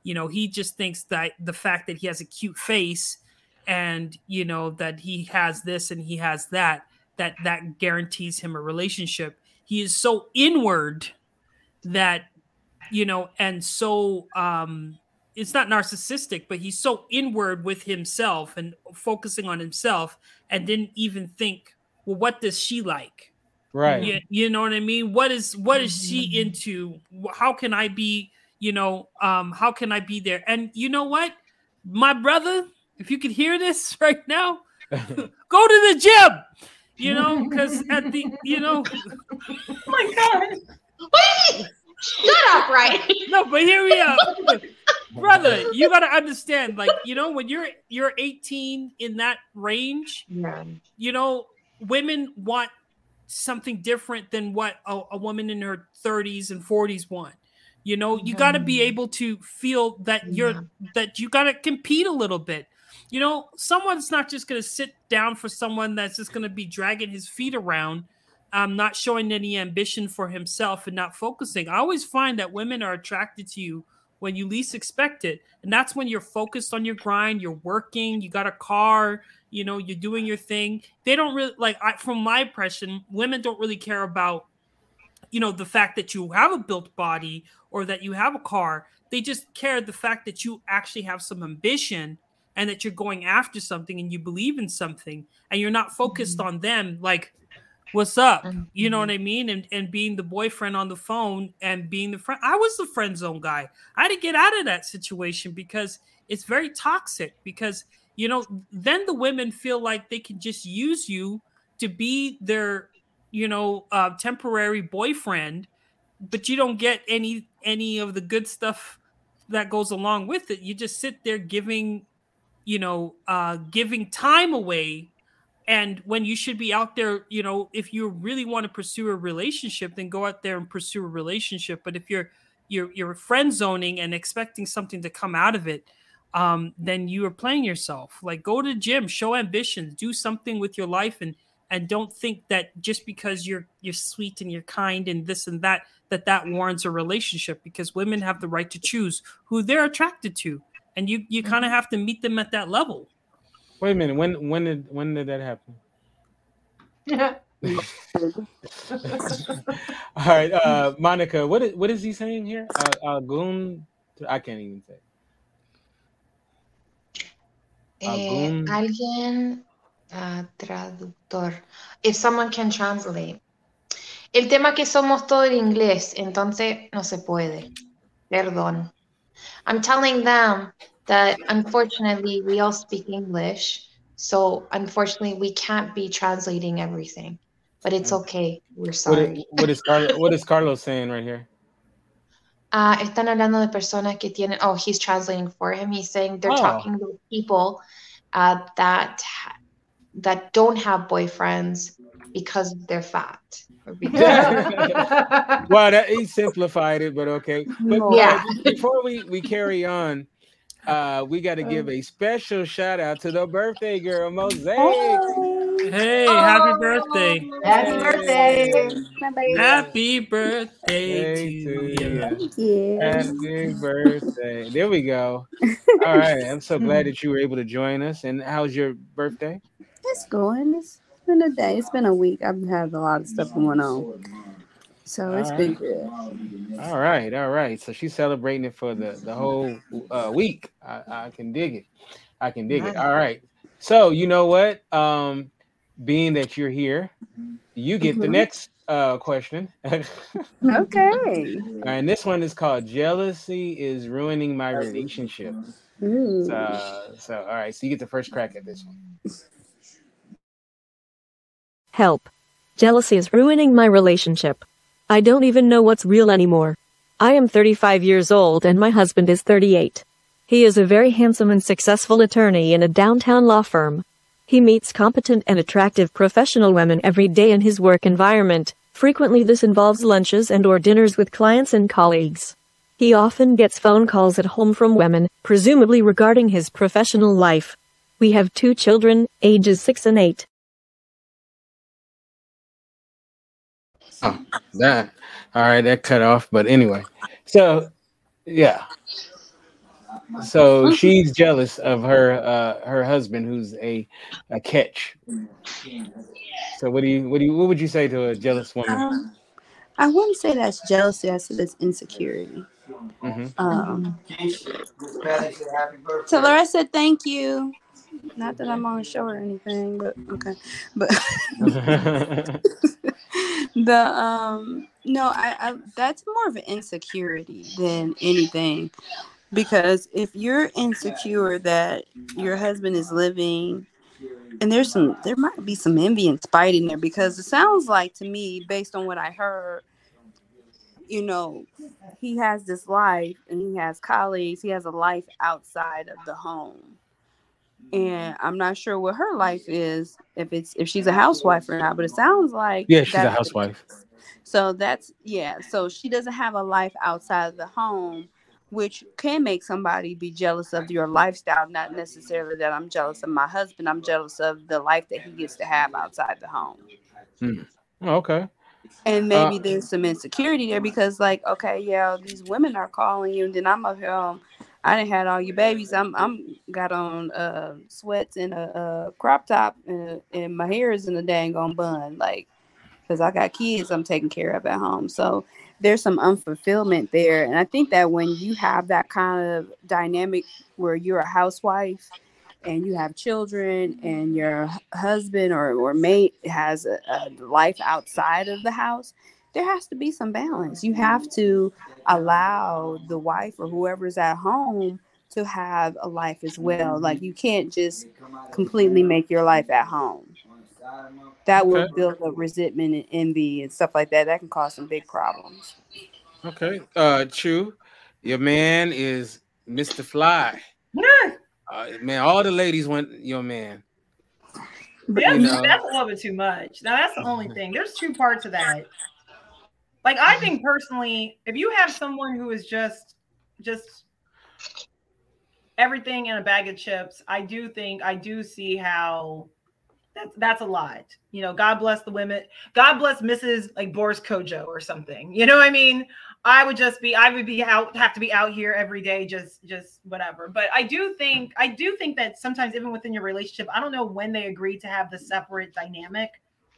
You know he just thinks that the fact that he has a cute face and you know that he has this and he has that that that guarantees him a relationship. He is so inward that you know and so um it's not narcissistic but he's so inward with himself and focusing on himself and didn't even think well what does she like? Right. you, you know what i mean? What is what is she into? How can i be you know um how can i be there? And you know what? My brother, if you could hear this right now, go to the gym. You know, because at the you know, Oh my god. Wait, shut up, right? no, but here we are, brother. You gotta understand, like you know, when you're you're 18 in that range, Yeah. you know, women want something different than what a, a woman in her 30s and 40s want. You know, you got to be Mhm. able to feel that you're that you got to compete a little bit. You know, someone's not just going to sit down for someone that's just going to be dragging his feet around, um, not showing any ambition for himself and not focusing. I always find that women are attracted to you when you least expect it, and that's when you're focused on your grind. You're working. You got a car you know you're doing your thing they don't really like I, from my impression women don't really care about you know the fact that you have a built body or that you have a car they just care the fact that you actually have some ambition and that you're going after something and you believe in something and you're not focused on them like what's up? You know what i mean? And, and being the boyfriend on the phone and being the friend i was the friend zone guy. I had to get out of that situation because it's very toxic because you know then the women feel like they can just use you to be their you know uh, temporary boyfriend but you don't get any any of the good stuff that goes along with it. You just sit there giving you know uh giving time away and when you should be out there you know if you really want to pursue a relationship then go out there and pursue a relationship but if you're you're you're friend zoning and expecting something to come out of it um, then you are playing yourself. Like go to the gym, show ambitions, do something with your life, and and don't think that just because you're you're sweet and you're kind and this and that that that warrants a relationship. Because women have the right to choose who they're attracted to, and you you kind of have to meet them at that level. Wait a minute. When when did when did that happen? Yeah. All right, uh, Monica. What is what is he saying here? Uh, uh, goon. I can't even say. Eh, alguien ah, traductor. If someone can translate. El tema que somos todo en inglés, entonces no se puede. Perdón. I'm telling them that unfortunately we all speak English, so unfortunately we can't be translating everything. But it's okay. We're sorry. is, what is Carlos? What is Carlos saying right here? Ah, están hablando de personas que tienen, oh, he's translating for him. He's saying they're Oh. talking about people uh, that that don't have boyfriends because they're fat. Or because, well, that, he simplified it, but okay. But uh, Yeah. before we, we carry on, uh, we got to give a special shout out to the birthday girl, Mosaic. Hey, happy birthday! Happy birthday. Happy birthday Hey, to to you. you. Happy birthday. There we go. All right. I'm so glad that you were able to join us. And how's your birthday? It's going. It's been a day. It's been a week. I've had a lot of stuff going on. So it's been good. All right. All right. So she's celebrating it for the, the whole uh, week. I, I can dig it. I can dig it. All right. So, you know what? Um, being that you're here, you get the Mhm. next uh, question. Okay. and this one is called Jealousy is Ruining My Relationship. Ooh. So, so, all right. So you get the first crack at this one. Help. Jealousy is ruining my relationship. I don't even know what's real anymore. I am 35 years old and my husband is 38. He is a very handsome and successful attorney in a downtown law firm. He meets competent and attractive professional women every day in his work environment. Frequently this involves lunches and or dinners with clients and colleagues. He often gets phone calls at home from women, presumably regarding his professional life. We have two children, ages 6 and 8. That all right, that cut off. But anyway, so yeah. So she's jealous of her uh her husband who's a a catch. So what do you what do you what would you say to a jealous woman? Um, I wouldn't say that's jealousy. I say that's insecurity. hmm Um, her I said thank you. Not that I'm on a show or anything, but okay. But the um no, I, I that's more of an insecurity than anything. because if you're insecure that your husband is living and there's some there might be some envy and spite in there because it sounds like to me based on what i heard you know he has this life and he has colleagues he has a life outside of the home and i'm not sure what her life is if it's if she's a housewife or not but it sounds like Yeah, she's a housewife. so that's yeah. So she doesn't have a life outside of the home, which can make somebody be jealous of your lifestyle. Not necessarily that I'm jealous of my husband. I'm jealous of the life that he gets to have outside the home. Oh, Okay. And maybe Uh, there's some insecurity there because, like, okay, yeah, these women are calling you, and then I'm up here. Um, I didn't had all your babies. I'm I'm got on uh sweats and a, a crop top, and, and my hair is in a dang on bun, like, because I got kids I'm taking care of at home. So there's some unfulfillment there, and I think that when you have that kind of dynamic where you're a housewife and you have children and your husband or, or mate has a, a life outside of the house there has to be some balance you have to allow the wife or whoever's at home to have a life as well like you can't just completely make your life at home that will Okay. build up resentment and envy and stuff like that that can cause some big problems Okay. Uh, Chu, your man is Mr. Fly. Yeah, Uh, man, all the ladies want your man. that's, You know. that's a little bit too much. Now that's the only thing. There's two parts of that. Like I mm-hmm. think personally, if you have someone who is just just everything in a bag of chips, I do think I do see how that's that's a lot. You know, God bless the women. God bless Mrs. like Boris Kodjoe or something. You know what I mean? I would just be I would be out have to be out here every day just just whatever. But I do think I do think that sometimes even within your relationship, I don't know when they agree to have the separate dynamic,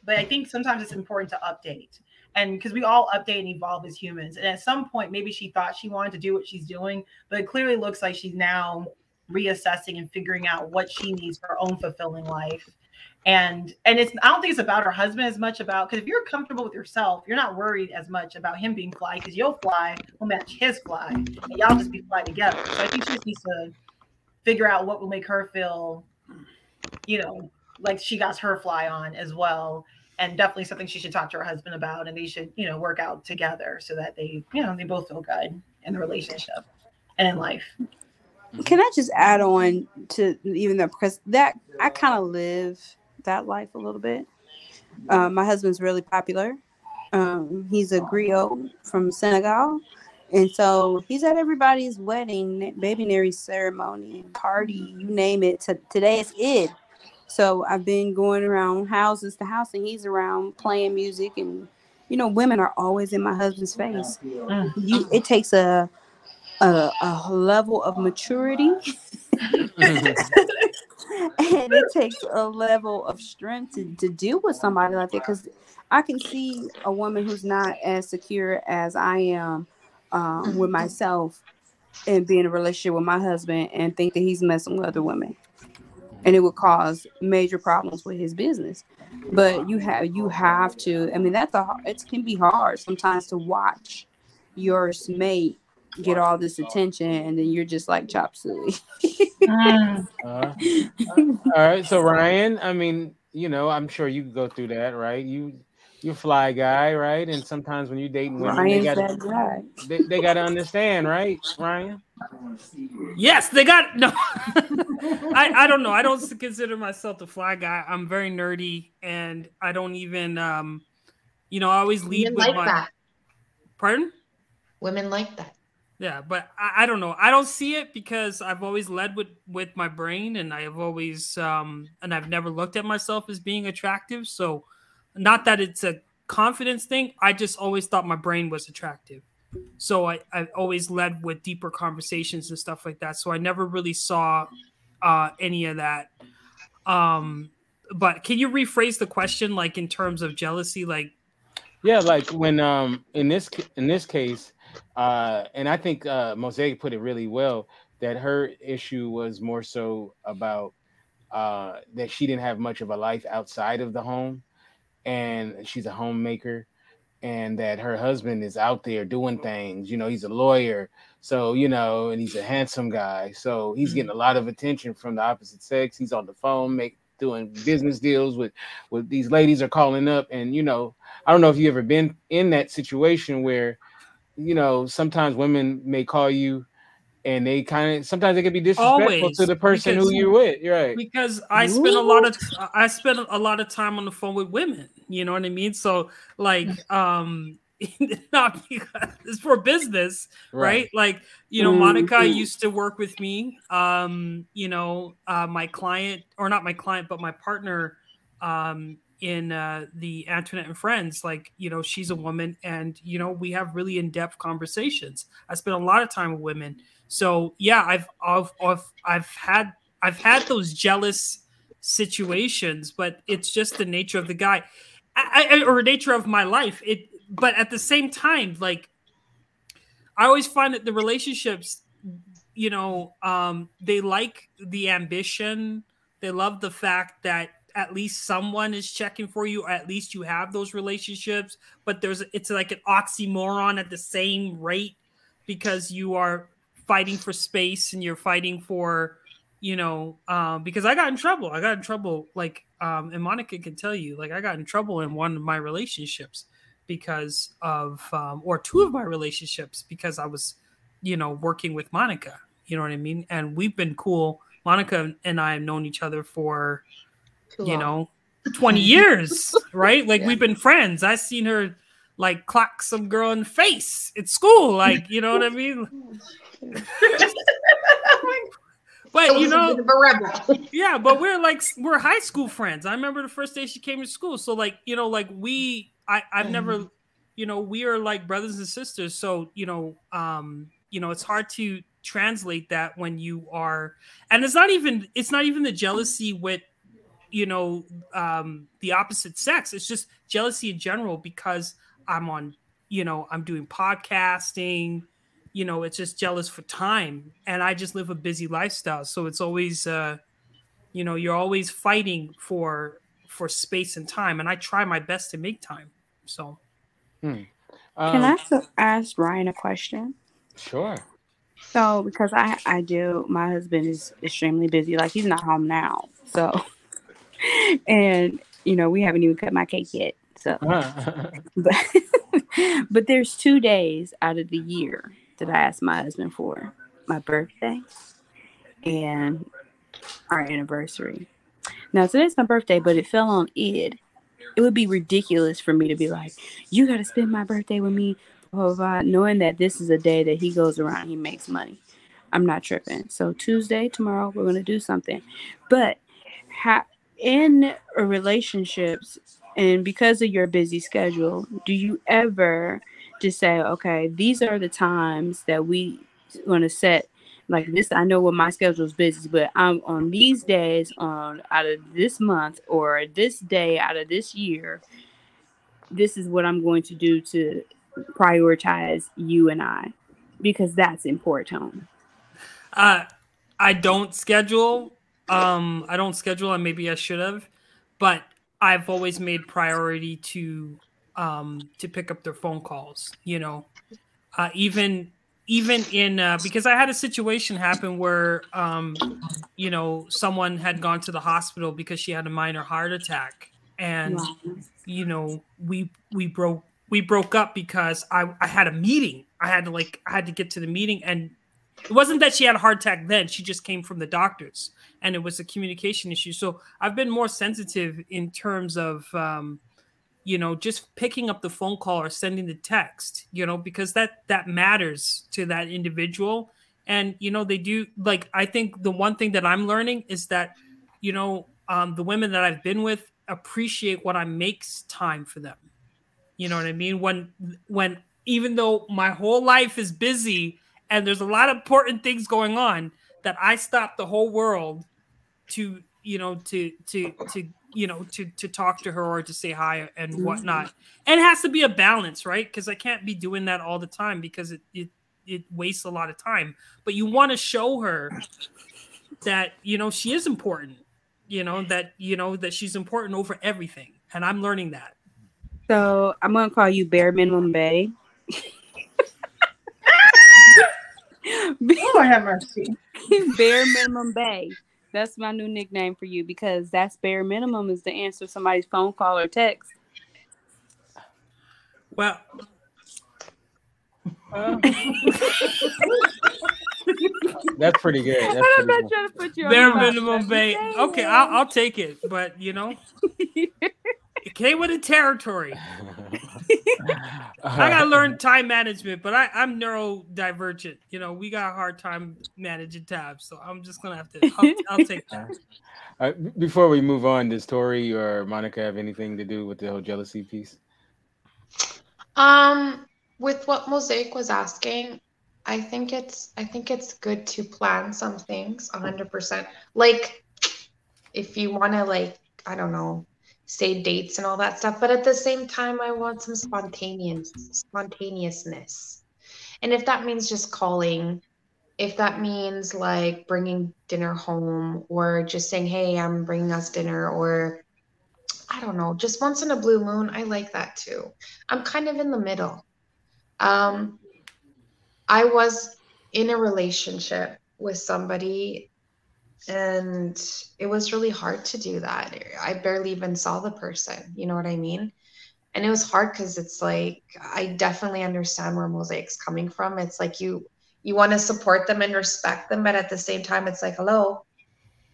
but I think sometimes it's important to update. And because we all update and evolve as humans. And at some point maybe she thought she wanted to do what she's doing, but it clearly looks like she's now reassessing and figuring out what she needs for her own fulfilling life and and it's i don't think it's about her husband as much about because if you're comfortable with yourself you're not worried as much about him being fly because you'll fly will match his fly and y'all just be fly together so i think she just needs to figure out what will make her feel you know like she got her fly on as well and definitely something she should talk to her husband about and they should you know work out together so that they you know they both feel good in the relationship and in life Can I just add on to even though because that I kind of live that life a little bit. Um, my husband's really popular. Um, he's a griot from Senegal, and so he's at everybody's wedding, baby nary ceremony, party, you name it. Today is it. So I've been going around houses to house, and he's around playing music, and you know, women are always in my husband's face. You, it takes a a, a level of maturity. And it takes a level of strength to, to deal with somebody like that because i can see a woman who's not as secure as i am um, with myself and be in a relationship with my husband and think that he's messing with other women and it would cause major problems with his business but you have you have to i mean that's a it can be hard sometimes to watch your mate get all this attention and then you're just like chop suey Uh, all right. So Ryan, I mean, you know, I'm sure you could go through that, right? You you're fly guy, right? And sometimes when you're dating women, Ryan's they got they, they got to understand, right, Ryan? Yes, they got no. I, I don't know. I don't consider myself the fly guy. I'm very nerdy, and I don't even um, you know, I always lead Women with like my. that. Pardon? Women like that. Yeah, but I, I don't know. I don't see it because I've always led with with my brain, and I have always um, and I've never looked at myself as being attractive. So, not that it's a confidence thing. I just always thought my brain was attractive. So I I always led with deeper conversations and stuff like that. So I never really saw uh, any of that. Um, but can you rephrase the question, like in terms of jealousy, like? Yeah, like when um in this in this case, uh, and I think uh, Mosaic put it really well that her issue was more so about uh, that she didn't have much of a life outside of the home, and she's a homemaker, and that her husband is out there doing things. You know, he's a lawyer, so you know, and he's a handsome guy, so he's getting mm-hmm. a lot of attention from the opposite sex. He's on the phone, make doing business deals with with these ladies are calling up, and you know, I don't know if you ever been in that situation where, you know, sometimes women may call you. And they kind of sometimes they can be disrespectful Always, to the person because- who you're with. You're right. because I spend a lot of I spend a lot of time on the phone with women. You know what I mean? So like um not because it's for business, right? Like, you know, Monica Mhm. used to work with me. Um, you know, uh my client or not my client, but my partner um in uh the Antoinette and Friends, like, you know, she's a woman and you know, we have really in-depth conversations. I spend a lot of time with women. So yeah, I've I've I've, I've had I've had those jealous situations, but it's just the nature of the guy, I, I, or nature of my life. It, but at the same time, like I always find that the relationships, you know, um, they like the ambition. They love the fact that at least someone is checking for you, at least you have those relationships. But there's it's like an oxymoron at the same rate because you are fighting for space and you're fighting for you know um because i got in trouble. I got in trouble like um and monica can tell you like i got in trouble in one of my relationships because of um or two of my relationships because i was you know working with monica. You know what i mean? And we've been cool. Monica and i have known each other for Too you long. know 20 years right? Like Yeah. we've been friends. I seen her like clock some girl in the face at school like you know what i mean but you know yeah but we're like we're high school friends. I remember the first day she came to school. So like you know like we i i've never you know we are like brothers and sisters. So you know um you know it's hard to translate that when you are and it's not even it's not even the jealousy with you know um the opposite sex. It's just jealousy in general because i'm on you know i'm doing podcasting you know it's just jealous for time and i just live a busy lifestyle so it's always uh you know you're always fighting for for space and time and i try my best to make time so Can Um, I also ask Ryan a question? Sure. So, because I I do, my husband is extremely busy. Like he's not home now. So, and you know we haven't even cut my cake yet. So, but but there's two days out of the year that I asked my husband for my birthday and our anniversary. Now today's my birthday, but it fell on Eid. It would be ridiculous for me to be like, "You got to spend my birthday with me," knowing that this is a day that he goes around, he makes money. I'm not tripping. So Tuesday, tomorrow, we're gonna do something. But ha- in relationships, and because of your busy schedule, do you ever just say, okay, these are the times that we want to set like this? I know what my schedule is busy, but I'm on these days on out of this month or this day out of this year. This is what I'm going to do to prioritize you and I because that's important. uh i don't schedule um i don't schedule and maybe i should have but i've always made priority to um to pick up their phone calls you know? Uh even even in uh because i had a situation happen where um you know someone had gone to the hospital because she had a minor heart attack. And Wow. you know we we broke we broke up because i i had a meeting. I had to like i had to get to the meeting. And it wasn't that she had a heart attack then. She just came from the doctors and it was a communication issue. So i've been more sensitive in terms of um you know just picking up the phone call or sending the text you know because that that matters to that individual. And you know they do like i think the one thing that i'm learning is that you know um the women that i've been with appreciate what i makes time for them. You know what i mean? When when even though my whole life is busy and there's a lot of important things going on that I stop the whole world to you know to to to you know to to talk to her or to say hi and mm-hmm. whatnot. And it has to be a balance, right? Because I can't be doing that all the time because it it it wastes a lot of time. But you want to show her that you know she is important. You know that you know that she's important over everything, and I'm learning that. So I'm gonna call you bare minimum bay. Oh, I have mercy. bare minimum bay. That's my new nickname for you because that's bare minimum is to answer somebody's phone call or text. Well, That's pretty good. That's I'm pretty not good. trying to put you on bare minimum bay. Dang Okay. I'll, I'll take it, but you know, it came with the territory. I gotta learn time management, but I, I'm neurodivergent. You know, we got a hard time managing tabs, so I'm just gonna have to. I'll, I'll take that. Uh, before we move on, does Tori or Monica have anything to do with the whole jealousy piece? Um, with what Mosaic was asking, I think it's I think it's good to plan some things hundred percent. Like if you want to like, I don't know, say dates and all that stuff, but at the same time I want some spontaneous spontaneousness. And if that means just calling, if that means like bringing dinner home or just saying, "Hey, I'm bringing us dinner," or I don't know, just once in a blue moon, I like that too. I'm kind of in the middle. Um, I was in a relationship with somebody, and it was really hard to do that. I barely even saw the person, you know what I mean? And it was hard because it's like I definitely understand where Mosaic's coming from. It's like you you want to support them and respect them, but at the same time, it's like, hello,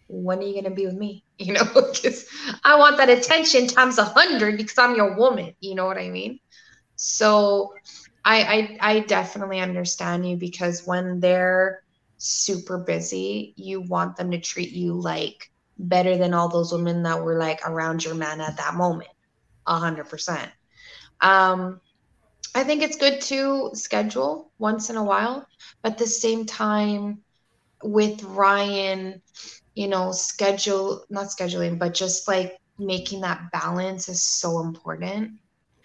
when are you gonna be with me? You know, because I want that attention times a hundred because I'm your woman. You know what I mean? So I, I I definitely understand you because when they're super busy, you want them to treat you like better than all those women that were like around your man at that moment. A hundred percent. Um I think it's good to schedule once in a while, but at the same time with Ryan, you know, schedule not scheduling, but just like making that balance is so important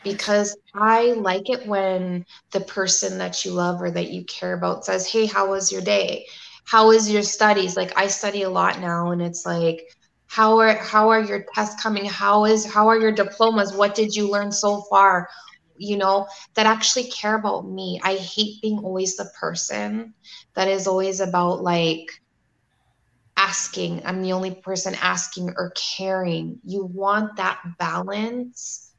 because I like it when the person that you love or that you care about says, Hey, how was your day? How is your studies? Like I study a lot now and it's like, how are how are your tests coming? How is how are your diplomas? What did you learn so far? You know, that actually care about me. I hate being always the person that is always about like asking. I'm the only person asking or caring. You want that balance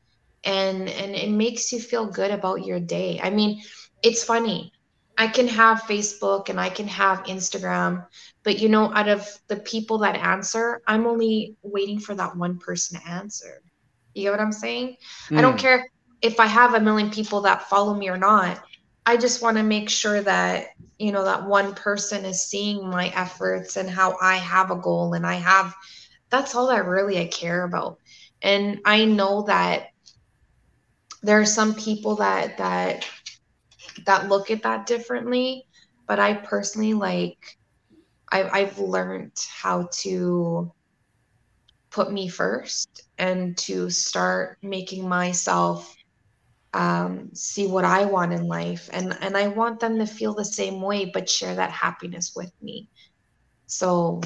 and and it makes you feel good about your day. I mean, it's funny. I can have Facebook and I can have Instagram, but you know, out of the people that answer, I'm only waiting for that one person to answer. You get what I'm saying? I don't Mm. care if I have a million people that follow me or not. I just want to make sure that, you know, that one person is seeing my efforts and how I have a goal and I have that's all that really I care about. And I know that there are some people that that that look at that differently, but I personally like I've I've learned how to put me first and to start making myself um, see what I want in life, and and I want them to feel the same way, but share that happiness with me. So,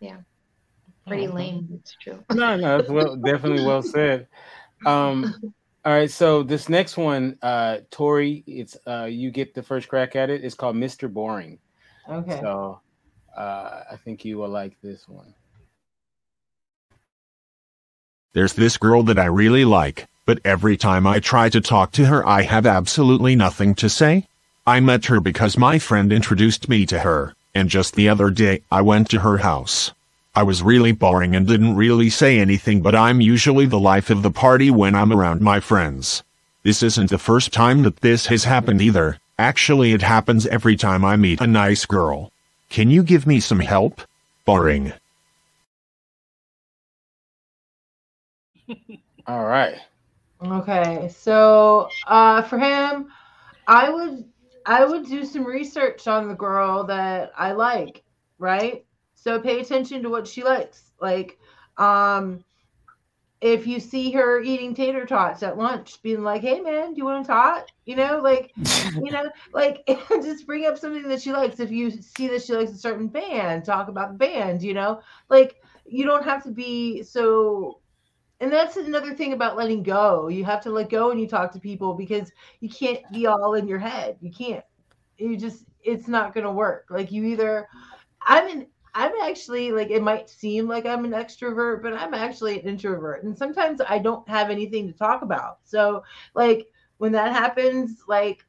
yeah, pretty lame. It's true. No, no, well, definitely well said. Um, all right, so this next one, uh, Tori, it's uh, you get the first crack at it. It's called Mr. Boring. Okay. So uh, I think you will like this one. There's this girl that I really like, but every time I try to talk to her, I have absolutely nothing to say. I met her because my friend introduced me to her, and just the other day I went to her house. I was really boring and didn't really say anything, but I'm usually the life of the party when I'm around my friends. This isn't the first time that this has happened either. Actually, it happens every time I meet a nice girl. Can you give me some help? Boring. All right. Okay, so uh, for him, I would I would do some research on the girl that I like, right? So pay attention to what she likes. Like, um, if you see her eating tater tots at lunch, being like, "Hey, man, do you want a tot?" You know, like, you know, like just bring up something that she likes. If you see that she likes a certain band, talk about the band. You know, like you don't have to be so and that's another thing about letting go. You have to let go when you talk to people because you can't be all in your head. You can't. You just it's not gonna work. Like you either I'm an I'm actually like it might seem like I'm an extrovert, but I'm actually an introvert. And sometimes I don't have anything to talk about. So like when that happens, like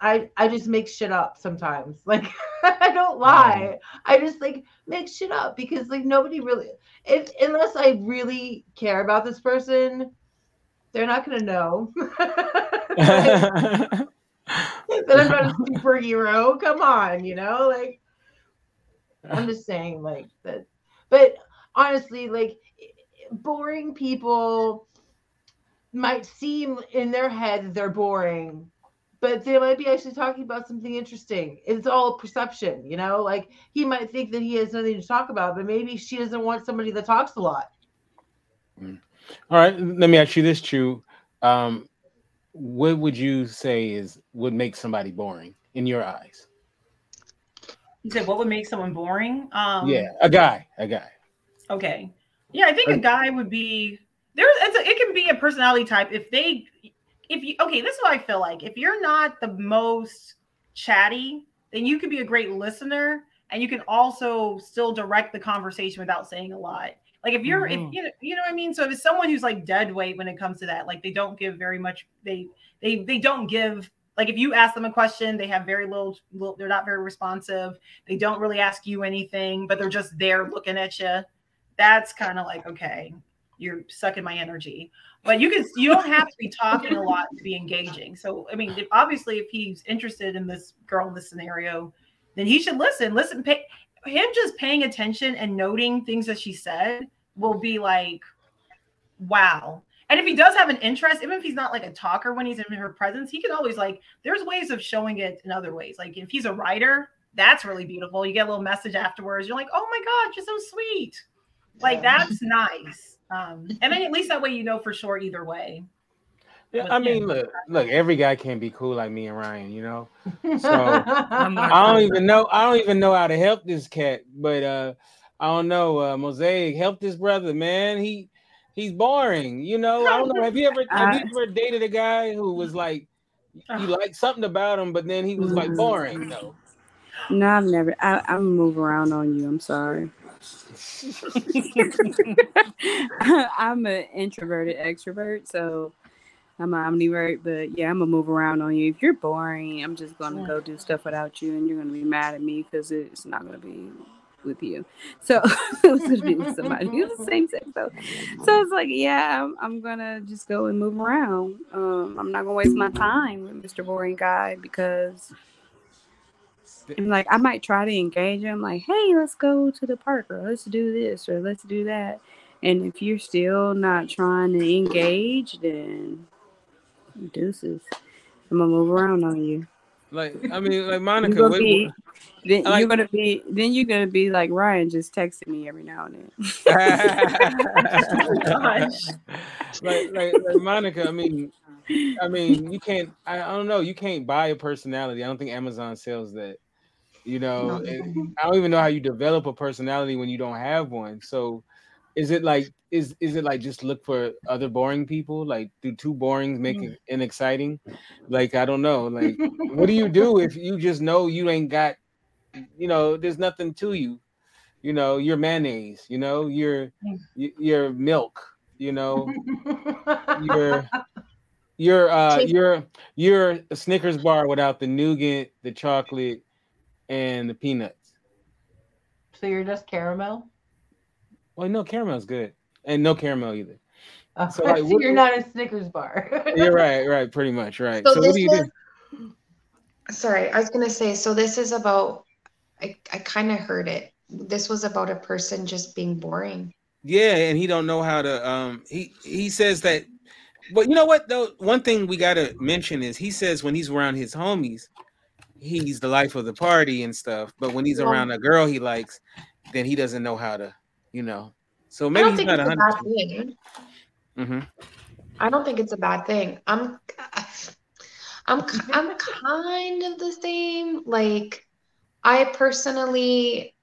I I just make shit up sometimes. Like I don't mm. lie. I just like make shit up because like nobody really if unless I really care about this person, they're not gonna know. that I'm not a superhero. Come on, you know, like I'm just saying like that. But honestly, like boring people might seem in their head they're boring but they might be actually talking about something interesting. It's all perception, you know. Like he might think that he has nothing to talk about, but maybe she doesn't want somebody that talks a lot. Mm. All right, let me ask you this, True. Um, what would you say is would make somebody boring in your eyes? You said what would make someone boring? Um, yeah, a guy, a guy. Okay. Yeah, I think a guy would be there. It can be a personality type if they if you okay, this is what I feel like. If you're not the most chatty, then you can be a great listener and you can also still direct the conversation without saying a lot. Like if you're mm-hmm. if you know, you know what I mean? So if it's someone who's like dead weight when it comes to that, like they don't give very much they they they don't give like if you ask them a question, they have very little, little they're not very responsive. They don't really ask you anything, but they're just there looking at you. That's kind of like okay, you're sucking my energy but you can you don't have to be talking a lot to be engaging so i mean if, obviously if he's interested in this girl in this scenario then he should listen listen pay him just paying attention and noting things that she said will be like wow and if he does have an interest even if he's not like a talker when he's in her presence he can always like there's ways of showing it in other ways like if he's a writer that's really beautiful you get a little message afterwards you're like oh my god you're so sweet like that's nice um, and then at least that way you know for sure either way. Yeah, but, I mean, yeah. look, look, every guy can't be cool like me and Ryan, you know. So I don't even know, I don't even know how to help this cat, but uh I don't know, uh Mosaic, help this brother, man. He he's boring, you know. I don't know. Have you ever have you ever dated a guy who was like you liked something about him, but then he was like mm-hmm. boring though? No, I've never. I, I'm move around on you. I'm sorry. I'm an introverted extrovert, so I'm an omnivert. But yeah, I'm gonna move around on you. If you're boring, I'm just gonna mm. go do stuff without you, and you're gonna be mad at me because it's not gonna be with you. So it was gonna be with somebody who's the same sex. So, so it's like, yeah, I'm, I'm, gonna just go and move around. Um, I'm not gonna waste my time with Mr. Boring Guy because and like I might try to engage him, like, hey, let's go to the park or let's do this or let's do that. And if you're still not trying to engage, then deuces. I'm gonna move around on you. Like I mean, like Monica, you're be, then like, you're gonna be then you're gonna be like Ryan, just texting me every now and then. Gosh. like, like, like Monica, I mean, I mean, you can't. I, I don't know. You can't buy a personality. I don't think Amazon sells that. You know, I don't even know how you develop a personality when you don't have one. So, is it like is is it like just look for other boring people? Like, do two borings make it mm. exciting? Like, I don't know. Like, what do you do if you just know you ain't got, you know, there's nothing to you. You know, your mayonnaise. You know, your mm. your milk. You know, your your uh your your Snickers bar without the nougat, the chocolate, and the peanuts. So you're just caramel? Well, no, caramel's good, and no caramel either. Uh, so, like, so you're not a Snickers bar. you're right, right, pretty much right. So, so what do you is, do? Sorry, I was gonna say. So this is about. I I kind of heard it. This was about a person just being boring. Yeah, and he don't know how to. Um, he he says that. But you know what though? One thing we gotta mention is he says when he's around his homies, he's the life of the party and stuff. But when he's around a girl he likes, then he doesn't know how to, you know. So maybe he's not a bad thing. Mm-hmm. I don't think it's a bad thing. I'm, I'm, I'm kind of the same. Like, I personally,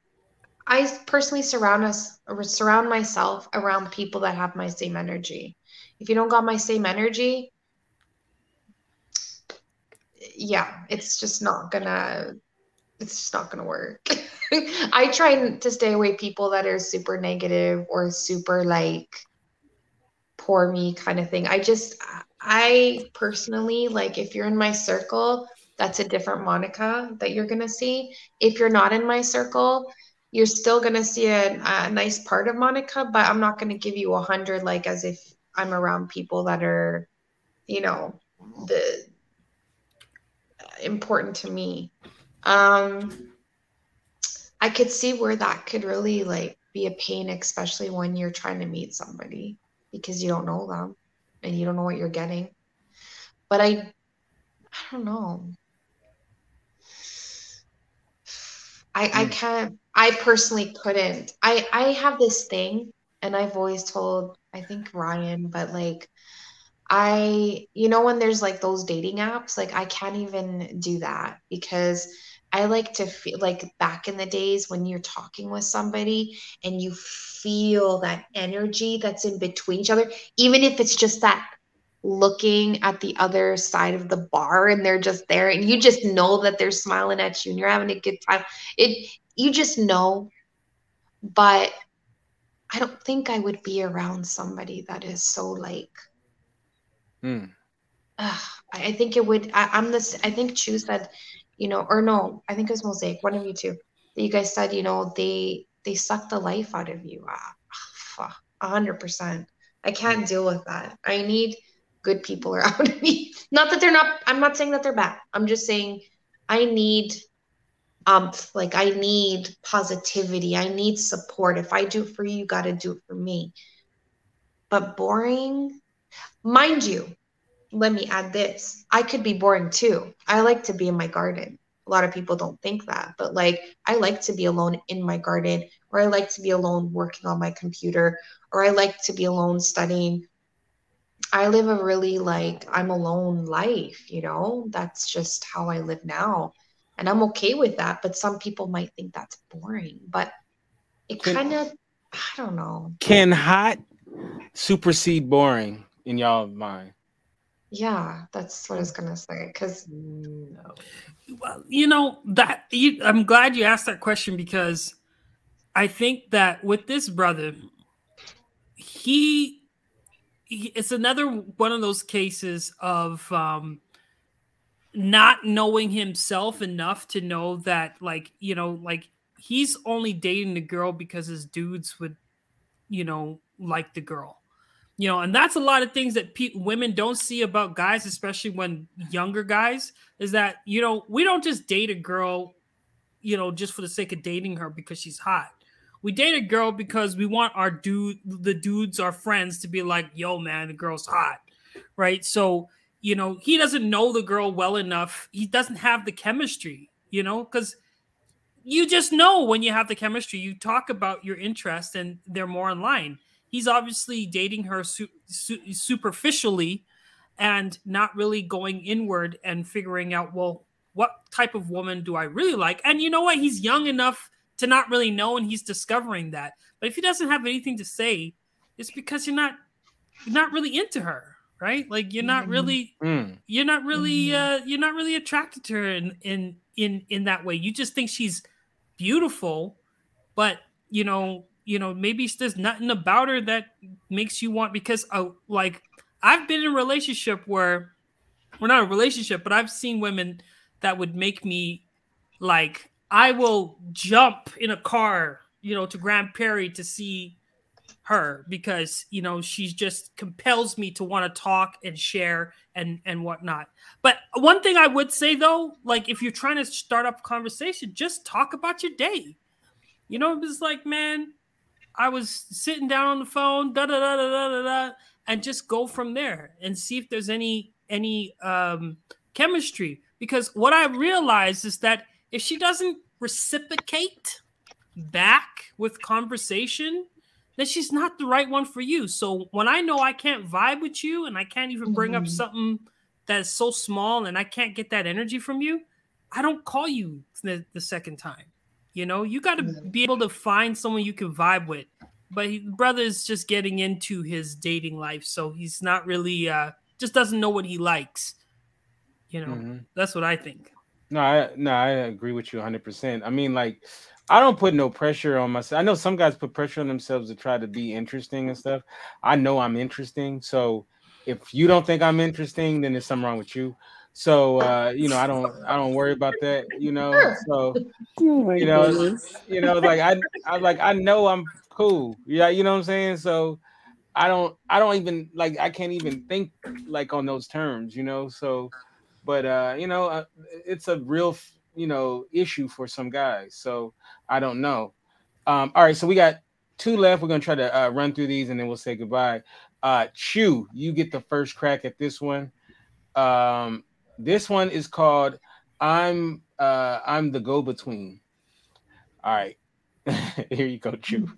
I personally surround us or surround myself around people that have my same energy. If you don't got my same energy, yeah, it's just not gonna it's just not gonna work. I try to stay away people that are super negative or super like poor me kind of thing. I just I personally like if you're in my circle, that's a different Monica that you're gonna see. If you're not in my circle, you're still gonna see a, a nice part of Monica, but I'm not gonna give you a hundred like as if I'm around people that are, you know, the important to me. Um I could see where that could really like be a pain, especially when you're trying to meet somebody because you don't know them and you don't know what you're getting. But I I don't know. I I hmm. can't I personally couldn't. I I have this thing and I've always told I think Ryan, but like I you know when there's like those dating apps, like I can't even do that because I like to feel like back in the days when you're talking with somebody and you feel that energy that's in between each other, even if it's just that looking at the other side of the bar and they're just there and you just know that they're smiling at you and you're having a good time. It you just know. But I don't think I would be around somebody that is so like Hmm. uh, I I think it would I, I'm this I think Chu said you know, or no, I think it was Mosaic, one of you two, that you guys said, you know, they they suck the life out of you. Ah, hundred percent. I can't deal with that. I need good people around me. Not that they're not. I'm not saying that they're bad. I'm just saying I need um like I need positivity. I need support. If I do it for you, you got to do it for me. But boring, mind you, let me add this. I could be boring too. I like to be in my garden. A lot of people don't think that, but like I like to be alone in my garden, or I like to be alone working on my computer, or I like to be alone studying. I live a really like I'm alone life, you know? That's just how I live now. And I'm okay with that, but some people might think that's boring, but it kind of I don't know. Can hot supersede boring in y'all mind? Yeah, that's what I was gonna say. Cause No. Well, you know that you, I'm glad you asked that question because I think that with this brother, he, he it's another one of those cases of um, not knowing himself enough to know that, like you know, like he's only dating the girl because his dudes would, you know, like the girl you know and that's a lot of things that pe- women don't see about guys especially when younger guys is that you know we don't just date a girl you know just for the sake of dating her because she's hot. We date a girl because we want our dude the dudes our friends to be like yo man the girl's hot right? So you know he doesn't know the girl well enough. He doesn't have the chemistry you know because you just know when you have the chemistry you talk about your interest and they're more in line he's obviously dating her su- su- superficially and not really going inward and figuring out well what type of woman do i really like and you know what he's young enough to not really know and he's discovering that but if he doesn't have anything to say it's because you're not you're not really into her right like you're not Mhm. really Mm. you're not really Mhm. uh you're not really attracted to her in in in in that way you just think she's beautiful but you know you know maybe there's nothing about her that makes you want because uh, like i've been in a relationship where we're not a relationship but i've seen women that would make me like i will jump in a car you know to grand prairie to see her because you know she just compels me to want to talk and share and and whatnot. But one thing i would say though like if you're trying to start up conversation just talk about your day. You know it's like man i was sitting down on the phone da da da da da da da and just go from there and see if there's any any um chemistry because what i realized is that if she doesn't reciprocate back with conversation then she's not the right one for you. So when I know I can't vibe with you and I can't even bring up Mhm. something that's so small and I can't get that energy from you, I don't call you the, the second time. You know, you got to be able to find someone you can vibe with. But he, brother is just getting into his dating life, so he's not really uh just doesn't know what he likes. You know, Mhm. that's what I think. No, I no, I agree with you 100. percent I mean, like, I don't put no pressure on myself. I know some guys put pressure on themselves to try to be interesting and stuff. I know I'm interesting, so if you don't think I'm interesting, then there's something wrong with you. So uh, you know, I don't I don't worry about that. You know, so Oh you know, goodness. you know, like I I like I know I'm cool. Yeah, you know what I'm saying. So I don't I don't even like I can't even think like on those terms. You know, so but uh, you know, uh, it's a real you know issue for some guys. So I don't know. Um, all right, so we got two left. We're gonna try to uh, run through these and then we'll say goodbye. Uh, Chu, you get the first crack at this one. Um, this one is called "I'm uh, I'm the Go Between." All right, here you go, Chu.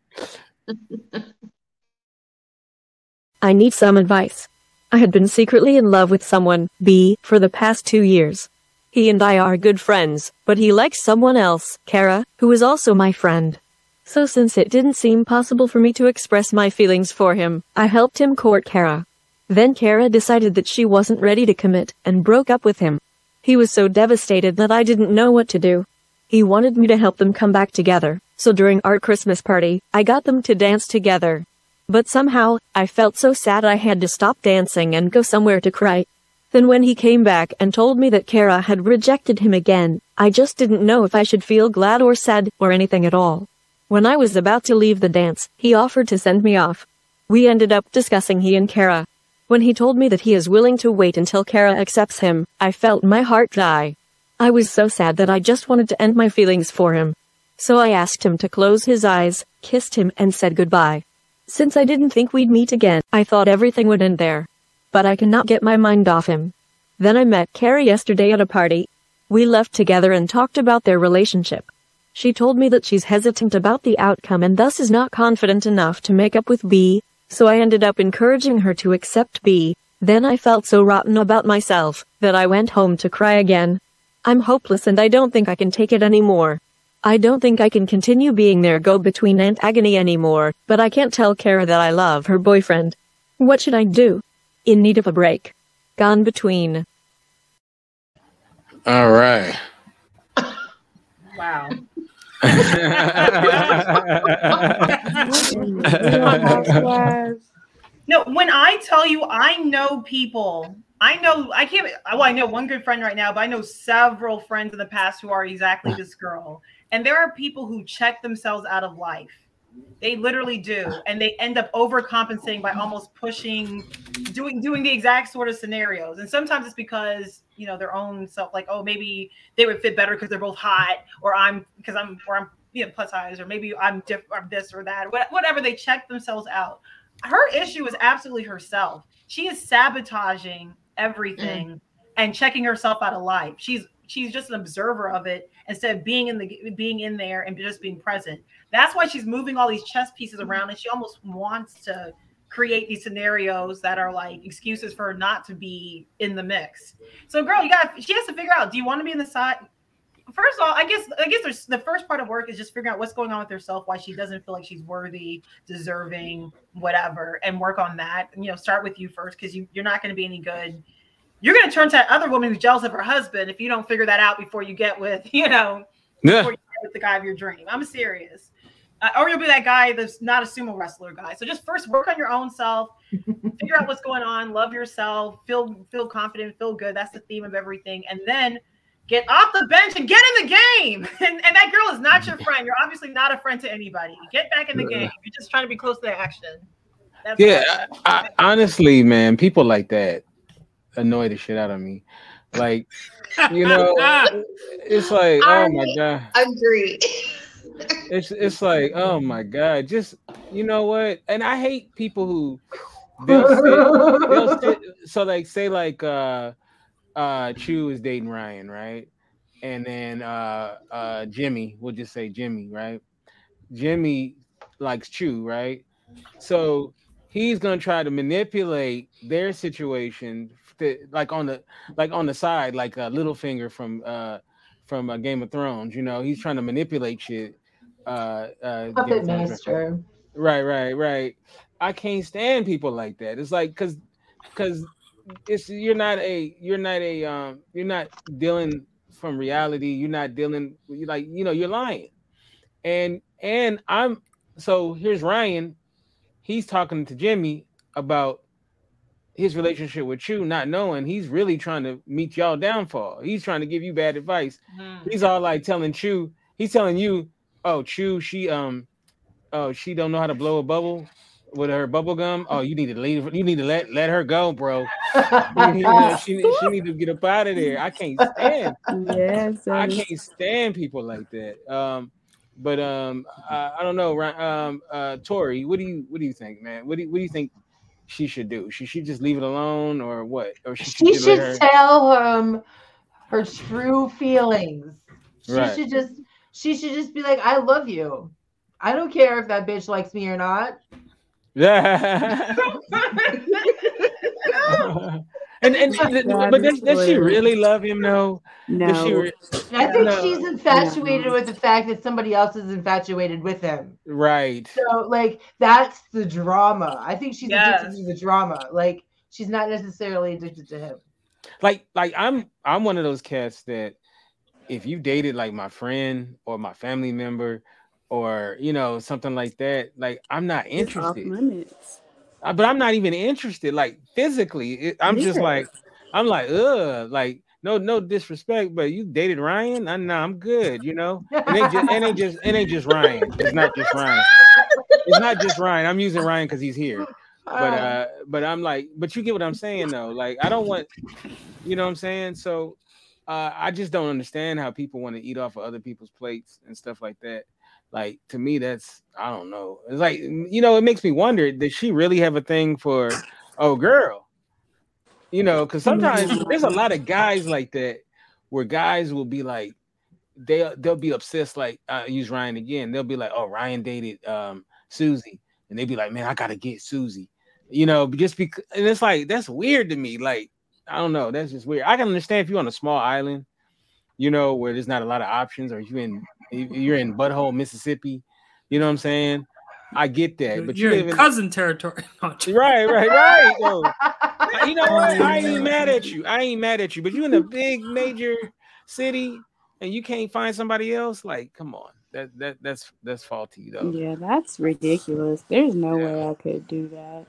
I need some advice. I had been secretly in love with someone, B, for the past two years. He and I are good friends, but he likes someone else, Kara, who is also my friend. So since it didn't seem possible for me to express my feelings for him, I helped him court Kara. Then Kara decided that she wasn't ready to commit and broke up with him. He was so devastated that I didn't know what to do. He wanted me to help them come back together, so during our Christmas party, I got them to dance together. But somehow, I felt so sad I had to stop dancing and go somewhere to cry. Then when he came back and told me that Kara had rejected him again, I just didn't know if I should feel glad or sad or anything at all. When I was about to leave the dance, he offered to send me off. We ended up discussing he and Kara. When he told me that he is willing to wait until Kara accepts him, I felt my heart die. I was so sad that I just wanted to end my feelings for him. So I asked him to close his eyes, kissed him, and said goodbye. Since I didn't think we'd meet again, I thought everything would end there. But I cannot get my mind off him. Then I met Carrie yesterday at a party. We left together and talked about their relationship. She told me that she's hesitant about the outcome and thus is not confident enough to make up with B, so I ended up encouraging her to accept B. Then I felt so rotten about myself that I went home to cry again. I'm hopeless and I don't think I can take it anymore. I don't think I can continue being their go between Aunt Agony anymore, but I can't tell Kara that I love her boyfriend. What should I do? In need of a break. Gone between. All right. Wow. No, when I tell you, I know people. I know I can't. Well, I know one good friend right now, but I know several friends in the past who are exactly this girl. And there are people who check themselves out of life. They literally do, and they end up overcompensating by almost pushing, doing doing the exact sort of scenarios. And sometimes it's because you know their own self, like oh maybe they would fit better because they're both hot, or I'm because I'm or I'm you know plus size, or maybe I'm different, I'm this or that, What- whatever. They check themselves out her issue is absolutely herself. She is sabotaging everything mm. and checking herself out of life. She's she's just an observer of it instead of being in the being in there and just being present. That's why she's moving all these chess pieces mm-hmm. around and she almost wants to create these scenarios that are like excuses for her not to be in the mix. So girl, you got she has to figure out do you want to be in the side First of all, I guess I guess there's the first part of work is just figuring out what's going on with herself, why she doesn't feel like she's worthy, deserving, whatever, and work on that. You know, start with you first because you, you're not going to be any good. You're going to turn to that other woman who's jealous of her husband if you don't figure that out before you get with, you know, Yeah. before you get with the guy of your dream. I'm serious. Uh, or you'll be that guy that's not a sumo wrestler guy. So just first work on your own self, figure out what's going on, love yourself, feel feel confident, feel good. That's the theme of everything. And then get off the bench and get in the game. And, and that girl is not your friend. You're obviously not a friend to anybody. Get back in the game. You're just trying to be close to the action. That's yeah, I, I, honestly, man, people like that annoy the shit out of me. Like, you know, it's like, oh my god, I Agree. It's it's like, oh my god, just you know what? And I hate people who they'll sit, they'll sit, so like say like uh uh Chu is dating Ryan, right? And then uh uh Jimmy, we'll just say Jimmy, right? Jimmy likes Chu, right? So he's gonna try to manipulate their situation to, like on the like on the side, like a Littlefinger from uh from uh, Game of Thrones. You know, he's trying to manipulate shit. Uh, uh, Puppet master. Right, right, right. I can't stand people like that. It's like because because it's you're not a you're not a um you're not dealing from reality. You're not dealing you like you know you're lying, and and I'm so here's Ryan. He's talking to Jimmy about his relationship with you, not knowing he's really trying to meet y'all downfall. He's trying to give you bad advice. He's all like telling Chu, he's telling you, oh Chu, she um oh she don't know how to blow a bubble with her bubble gum. Oh, you need to leave, you need to let let her go, bro. You know, she, she need to get up out of there. I can't stand Yes. I can't stand people like that. Um, but um, I, I don't know. Um, uh, Tori, what do you what do you think, man? What do you, what do you think she should do? Should she just leave it alone, or what? Or she, She just let should her- tell him her true feelings. She Right. should just she should just be like, I love you. I don't care if that bitch likes me or not. Yeah. and and, God, but does, does she really love him? though? Does she No. re- I think No. she's infatuated with the fact that somebody else is infatuated with him. right. So like that's the drama. I think she's Yes. addicted to the drama. Like she's not necessarily addicted to him. like like I'm I'm one of those cats that if you dated like my friend or my family member or you know something like that, like I'm not interested. limits. Uh, But I'm not even interested. Like physically, it, I'm just like I'm like ugh, like no no disrespect, but you dated Ryan. I know I'm good. You know, it ain't just it ain't just it ain't just Ryan. It's not just Ryan. It's not just Ryan. I'm using Ryan because he's here but uh but i'm like but you get what i'm saying though like i don't want you know what i'm saying so uh i just don't understand how people want to eat off of other people's plates and stuff like that like to me that's i don't know it's like you know it makes me wonder does she really have a thing for oh girl you know because sometimes there's a lot of guys like that where guys will be like they they'll be obsessed like i use ryan again they'll be like oh ryan dated um susie and they'd be like man i gotta get susie you know, just because, and it's like that's weird to me. Like, I don't know, that's just weird. I can understand if you're on a small island, you know, where there's not a lot of options, or you in you're in butthole Mississippi, you know what I'm saying? I get that, but you You're live in in cousin territory. No, right, right, right. yo. you know what? I ain't mad at you. I ain't mad at you, but you in a big major city and you can't find somebody else. Like, come on, that that that's that's faulty though. Yeah, that's ridiculous. There's no Yeah. way I could do that.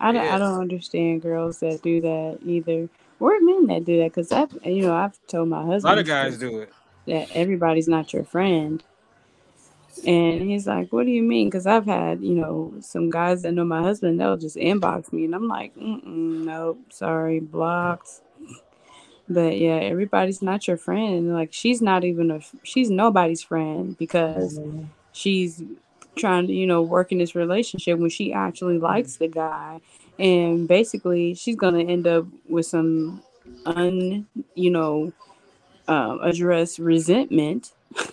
I don't, Yeah. I don't understand girls that do that either. Or men that do that because I've you know I've told my husband. A lot of guys do it. that everybody's not your friend. And he's like, "What do you mean?" Because I've had, you know, some guys that know my husband. They'll just inbox me, and I'm like, "Nope, sorry, blocked." But yeah, everybody's not your friend. Like she's not even a, she's nobody's friend because mm-hmm. she's trying to, you know, work in this relationship when she actually likes the guy, and basically she's gonna end up with some un, you know, um, address resentment.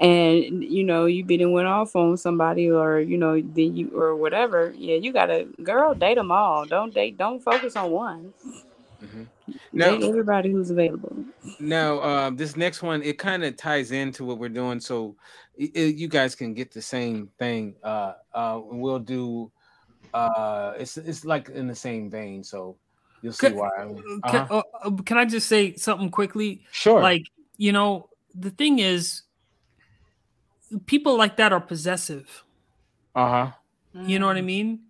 And you know you been went off on somebody or you know then you or whatever. Yeah you gotta girl date them all. Don't date don't focus on one. Mhm. Now- date everybody who's available Now, um, this next one it kind of ties into what we're doing, so i- i- you guys can get the same thing. Uh, uh, we'll do. Uh, it's it's like in the same vein, so you'll see Can- why. Can, Uh-huh. uh, uh, can I just say something quickly? Sure. Like, you know, the thing is, people like that are possessive. uh huh. You know what Mm. I mean?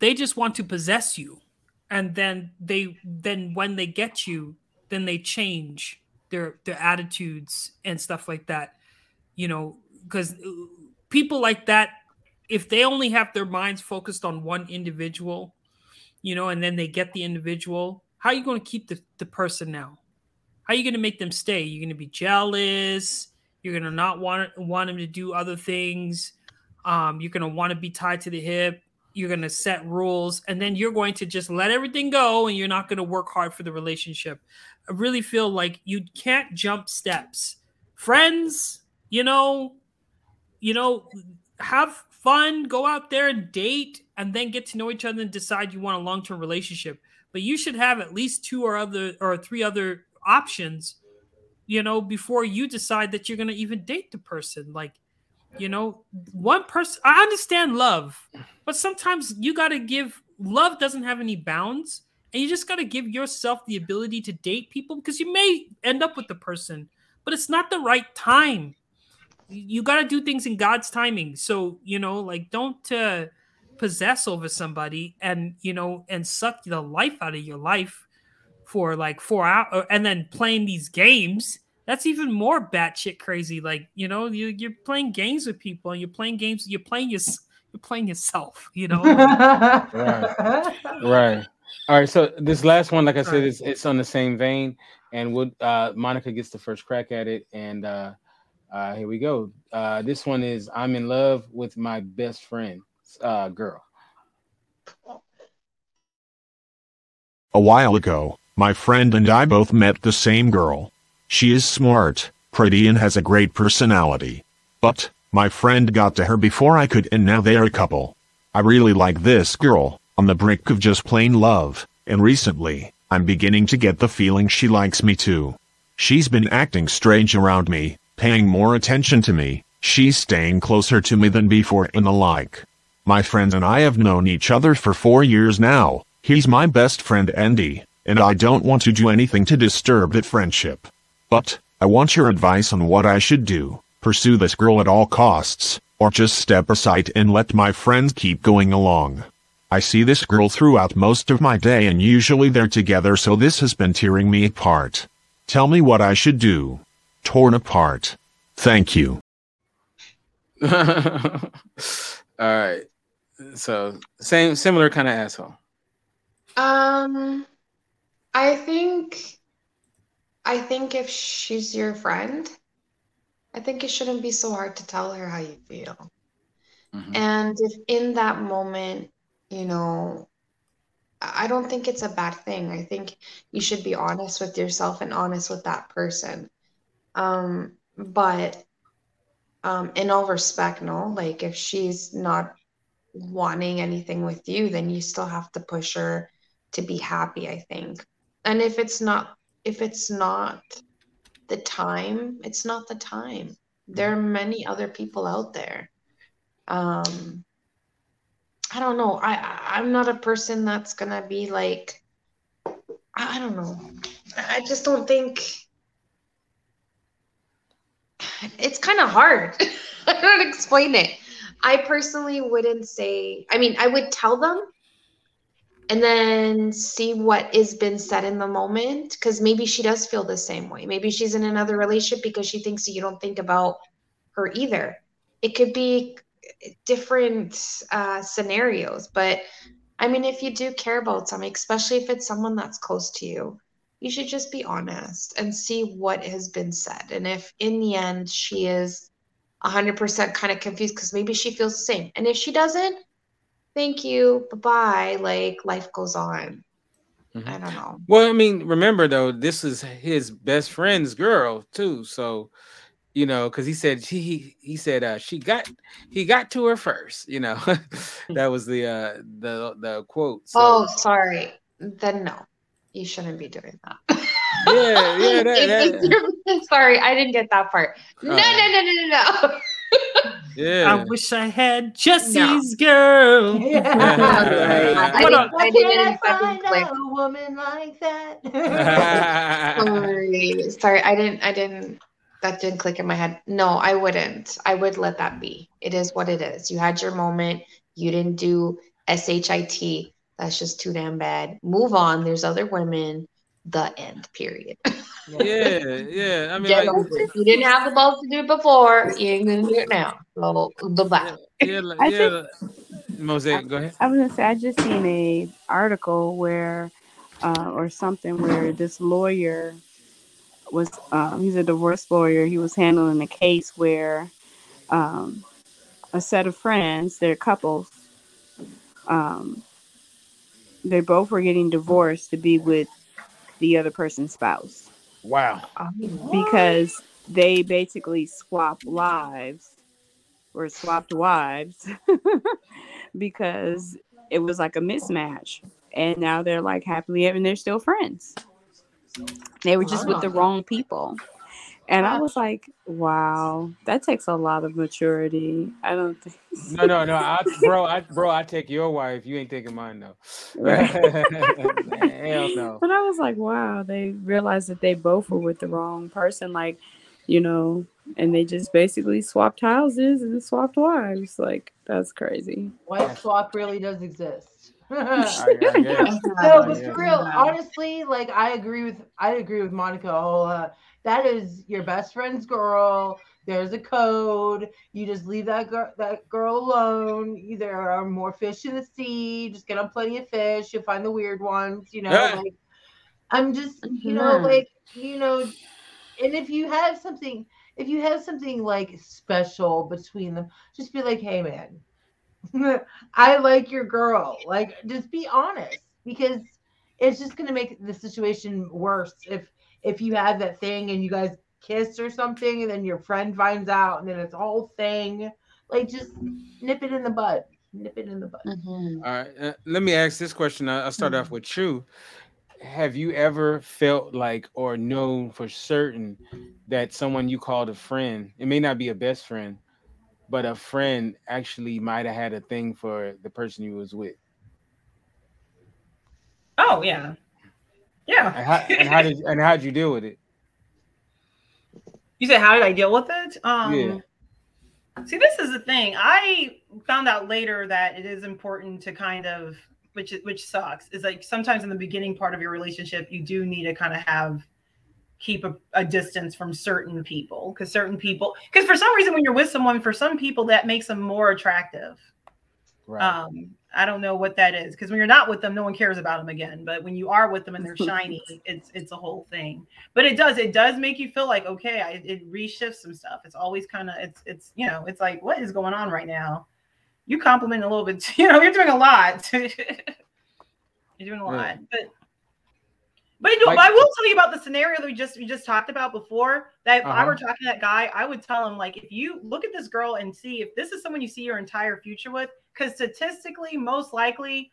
They just want to possess you. And then they then when they get you, then they change their their attitudes and stuff like that. You know, because people like that, if they only have their minds focused on one individual, you know, and then they get the individual, how are you going to keep the, the person now? How are you going to make them stay? You're going to be jealous. You're going to not want want them to do other things. Um, you're going to want to be tied to the hip. You're going to set rules, and then you're going to just let everything go, and you're not going to work hard for the relationship. I really feel like you can't jump steps. Friends, you know, you know, have fun, go out there and date, and then get to know each other and decide you want a long term relationship. But you should have at least two or other or three other options you know, before you decide that you're gonna even date the person. Like, you know, one person. I understand love, but sometimes you gotta give. Love doesn't have any bounds, and you just gotta give yourself the ability to date people because you may end up with the person, but it's not the right time. You got to do things in God's timing. So you know, like, don't. uh possess over somebody and you know and suck the life out of your life for like four hours and then playing these games that's even more batshit crazy. Like you know you, you're playing games with people and you're playing games you're playing your, you're playing yourself you know? Right. Right. All right so this last one like i said it's, it's on the same vein. And would uh monica gets the first crack at it. And uh uh here we go. Uh this one is i'm in love with my best friend uh girl. A while ago, my friend and I both met the same girl. She is smart, pretty, and has a great personality. But, my friend got to her before I could, and now they're a couple. I really like this girl, on the brink of just plain love, and recently, I'm beginning to get the feeling she likes me too. She's been acting strange around me, paying more attention to me, she's staying closer to me than before, and the like. My friend and I have known each other for four years now. He's my best friend Andy, and I don't want to do anything to disturb that friendship. But, I want your advice on what I should do. Pursue this girl at all costs, or just step aside and let my friends keep going along. I see this girl throughout most of my day and usually they're together so this has been tearing me apart. Tell me what I should do. Torn apart. Thank you. all right so same similar kind of asshole Um, I think, I think if she's your friend, I think it shouldn't be so hard to tell her how you feel. Mhm. And if in that moment, you know, I I don't think it's a bad thing. I think you should be honest with yourself and honest with that person. Um, but um, in all respect, no, like if she's not wanting anything with you, then you still have to push her to be happy, I think. And if it's not, if it's not the time, it's not the time. There are many other people out there. Um, I don't know. I, I'm not a person that's gonna be like, I, don't know. I just don't think it's kind of hard. I don't explain it. I personally wouldn't say, I mean, I would tell them and then see what is been said in the moment because maybe she does feel the same way. Maybe she's in another relationship because she thinks you don't think about her either. It could be different uh, scenarios, but I mean, if you do care about something, especially if it's someone that's close to you, you should just be honest and see what has been said. And if in the end she is 100% kind of confused because maybe she feels the same. And if she doesn't, thank you, bye bye. Like life goes on. Mhm. I don't know. Well, I mean, remember though, this is his best friend's girl too. So, you know, because he said she he, he said uh she got he got to her first. You know, that was the uh the the quote. So, Oh, sorry. Then no, you shouldn't be doing that. yeah, yeah, that, that, sorry, I didn't get that part. No, Uh. no, no, no, no, no. Yeah. I wish I had Jesse's girl. I What didn't, up? I Why didn't can't I fucking find click. a woman like that? Sorry, sorry. I didn't. I didn't. That didn't click in my head. No, I wouldn't. I would let that be. It is what it is. You had your moment. You didn't do shit. That's just too damn bad. Move on. There's other women. The end. Period. Yeah, yeah. I mean, Get like. You didn't have the balls to do it before. You ain't gonna do it now. So bye yeah, like, I yeah. Mosaic, go ahead. I was gonna say I just seen a article where, uh, or something where this lawyer was, um, he's a divorce lawyer. He was handling a case where, um, a set of friends, they're couples, um, they both were getting divorced to be with the other person's spouse Wow. Um, because they basically swapped lives or swapped wives because it was like a mismatch. And now they're like happily ever and they're still friends. They were just with the wrong people And I was like, wow, that takes a lot of maturity. I don't think. No, no, no, I, bro, I, bro, I take your wife. You ain't taking mine though. Right. Hell no. But I was like, wow, they realized that they both were with the wrong person. Like, you know, and they just basically swapped houses and swapped wives. Like, that's crazy. Wife swap really does exist. I, I. No, but for real, honestly, like I agree with I agree with Monica. a whole lot. That is your best friend's girl. There's a code. You just leave that girl that girl alone. There are more fish in the sea. Just get on plenty of fish. You'll find the weird ones. You know, Yeah. like I'm just you know Mhm. like you know, and if you have something, if you have something like special between them, just be like, hey man, I like your girl. Like, just be honest because it's just gonna make the situation worse if if you have that thing and you guys kiss or something and then your friend finds out and then it's a whole thing. Like, just nip it in the bud. Nip it in the bud. Mhm. All right, uh, let me ask this question. I- I'll start off with you. Have you ever felt like or known for certain that someone you called a friend, it may not be a best friend, but a friend actually might have had a thing for the person you was with? Oh yeah, yeah. And how, and how did and how'd you deal with it? You said, how did I deal with it? Um, Yeah. See, this is the thing. I found out later that it is important to kind of, which which sucks, is like sometimes in the beginning part of your relationship, you do need to kind of have keep a, a distance from certain people because certain people, because for some reason when you're with someone, for some people that makes them more attractive. Right. Um, I don't know what that is because when you're not with them, no one cares about them again. But when you are with them and they're shiny, it's it's a whole thing. But it does it does make you feel like okay, I, it reshifts some stuff. It's always kind of it's it's you know it's like what is going on right now? You compliment a little bit, you know, you're doing a lot. you're doing a lot, Yeah. but. But, you know, Like- I will tell you about the scenario that we just we just talked about before. That if I Uh-huh. were talking to that guy, I would tell him like, if you look at this girl and see if this is someone you see your entire future with, because statistically, most likely,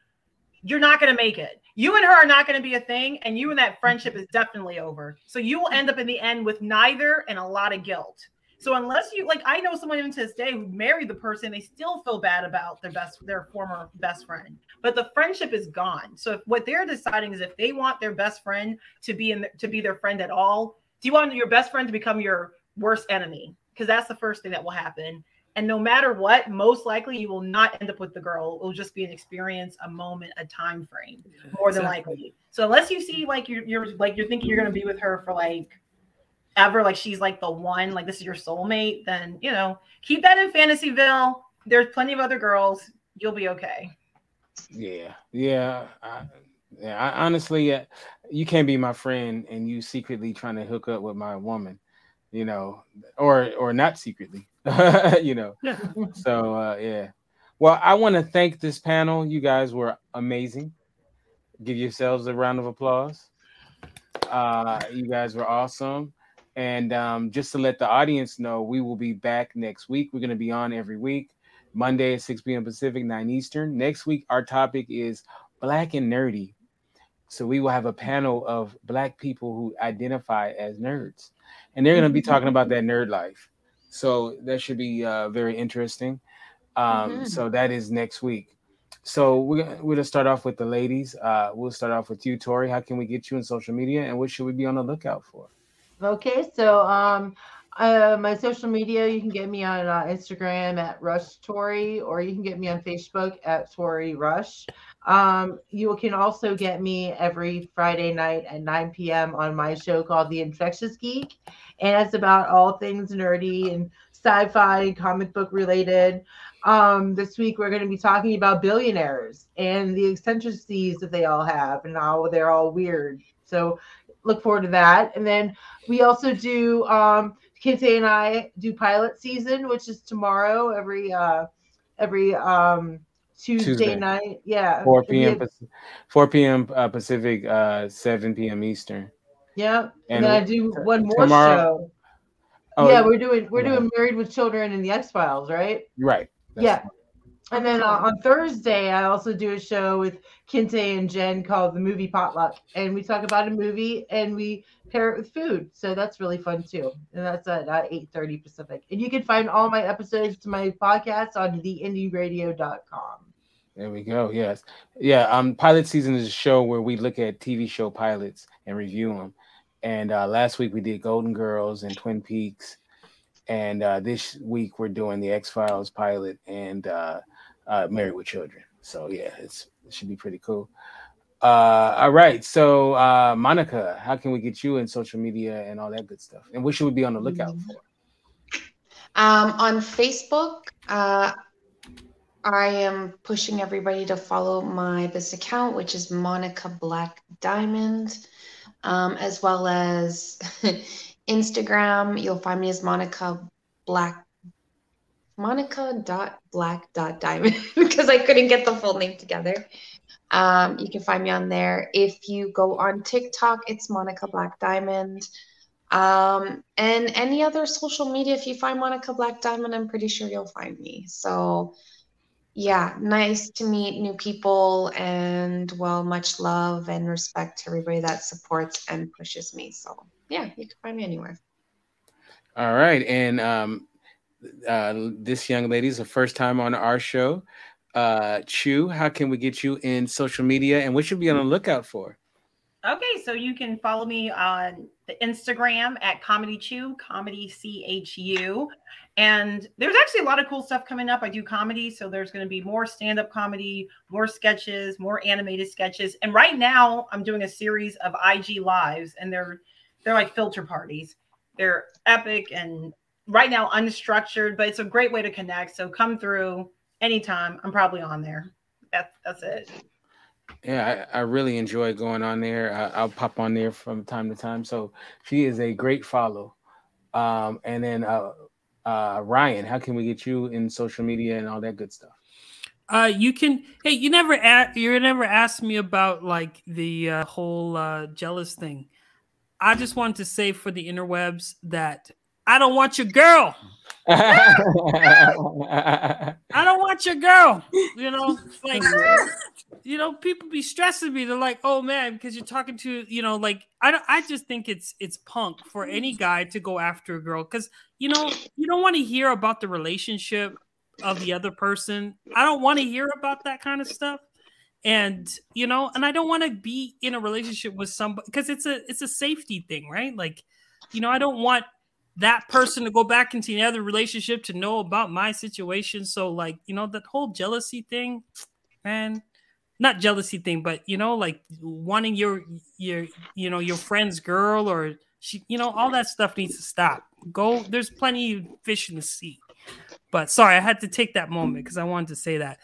you're not going to make it. You and her are not going to be a thing, and you and that friendship is definitely over. So you will end up in the end with neither and a lot of guilt. So unless you like, I know someone even to this day who married the person, they still feel bad about their best, their former best friend, but the friendship is gone. So if what they're deciding is if they want their best friend to be in, to be their friend at all, do you want your best friend to become your worst enemy? Because that's the first thing that will happen. And no matter what, most likely you will not end up with the girl. It will just be an experience, a moment, a time frame, more than Exactly. likely. So unless you see like you're, you're like you're thinking you're gonna be with her for like ever, like she's like the one, like this is your soulmate, then you know, keep that in Fantasyville. There's plenty of other girls. You'll be okay. Yeah, yeah, I, yeah. I, honestly, uh, you can't be my friend and you secretly trying to hook up with my woman, you know, or or not secretly, you know. Yeah. So uh, yeah. Well, I want to thank this panel. You guys were amazing. Give yourselves a round of applause. Uh, you guys were awesome. And um, just to let the audience know, we will be back next week. We're going to be on every week, Monday at 6 p.m. Pacific, 9 Eastern. Next week, our topic is Black and Nerdy. So we will have a panel of Black people who identify as nerds. And they're going to be talking about that nerd life. So that should be uh, very interesting. Um, Mhm. So that is next week. So we're gonna, we're gonna start off with the ladies. Uh, we'll start off with you, Tori. How can we get you in social media, and what should we be on the lookout for? Okay, so um, uh, my social media, you can get me on uh, Instagram at Rush Tori, or you can get me on Facebook at Tori Rush. Um, you can also get me every Friday night at 9 p.m. on my show called The Infectious Geek, and it's about all things nerdy and sci-fi and comic book related. Um, this week we're going to be talking about billionaires and the eccentricities that they all have and how they're all weird. So look forward to that. And then we also do um Kinte and I do pilot season, which is tomorrow every uh every um Tuesday, Tuesday. night. Yeah. 4 p.m. have- Pac- 4 p.m. Uh, Pacific, uh, 7 p.m. Eastern. Yeah. And, And then I do one more tomorrow- show. Oh, yeah, we're doing we're yeah. doing Married with Children and the X Files, right? right. That's yeah. And then uh, on Thursday, I also do a show with Kinte and Jen called the Movie Potluck, and we talk about a movie and we pair it with food. So that's really fun too. And that's at uh, eight thirty Pacific. And you can find all my episodes to my podcast on theindieradio.com. There we go. Yes. Yeah. Um, pilot season is a show where we look at TV show pilots and review them. And uh, last week we did Golden Girls and Twin Peaks. And uh, this week we're doing the X Files pilot and uh, uh, Married with Children. So yeah, it's it should be pretty cool. Uh, all right. So uh, Monica, how can we get you in social media and all that good stuff? And what should we be on the lookout for? Um, on Facebook, uh, I am pushing everybody to follow my this account, which is Monica Black Diamond, um, as well as Instagram. You'll find me as Monica Black Monica dot black dot diamond because I couldn't get the full name together. Um, you can find me on there. If you go on TikTok, it's Monica Black Diamond. Um, and any other social media, if you find Monica Black Diamond, I'm pretty sure you'll find me. So yeah, nice to meet new people and well, much love and respect to everybody that supports and pushes me. So yeah, you can find me anywhere. All right. And um, uh, this young lady is the first time on our show. Uh, Chu, how can we get you in social media and what should we be on the lookout for? Okay, so you can follow me on the Instagram at Comedy Chu, Comedy C H U. And there's actually a lot of cool stuff coming up. I do comedy, so there's going to be more stand up comedy, more sketches, more animated sketches. And right now, I'm doing a series of IG lives, and they're they're like filter parties. They're epic and right now unstructured, but it's a great way to connect. So come through anytime. I'm probably on there. That's that's it. Yeah, I, I really enjoy going on there. I, will pop on there from time to time. So she is a great follow. Um, and then uh, uh, Ryan, how can we get you in social media and all that good stuff? Uh, you can. Hey, you never asked. You never asked me about like the uh, whole uh, jealous thing. I just wanted to say for the interwebs that I don't want your girl. I don't want your girl. You know, like you know, people be stressing me. They're like, "Oh man," because you're talking to you know, like I don't. I just think it's it's punk for any guy to go after a girl because you know you don't want to hear about the relationship of the other person. I don't want to hear about that kind of stuff. And you know, and I don't want to be in a relationship with somebody because it's a it's a safety thing, right? Like, you know, I don't want that person to go back into another relationship to know about my situation. So, like, you know, that whole jealousy thing, man, not jealousy thing, but you know, like wanting your your you know your friend's girl or she, you know, all that stuff needs to stop. Go. There's plenty of fish in the sea. But sorry, I had to take that moment because I wanted to say that.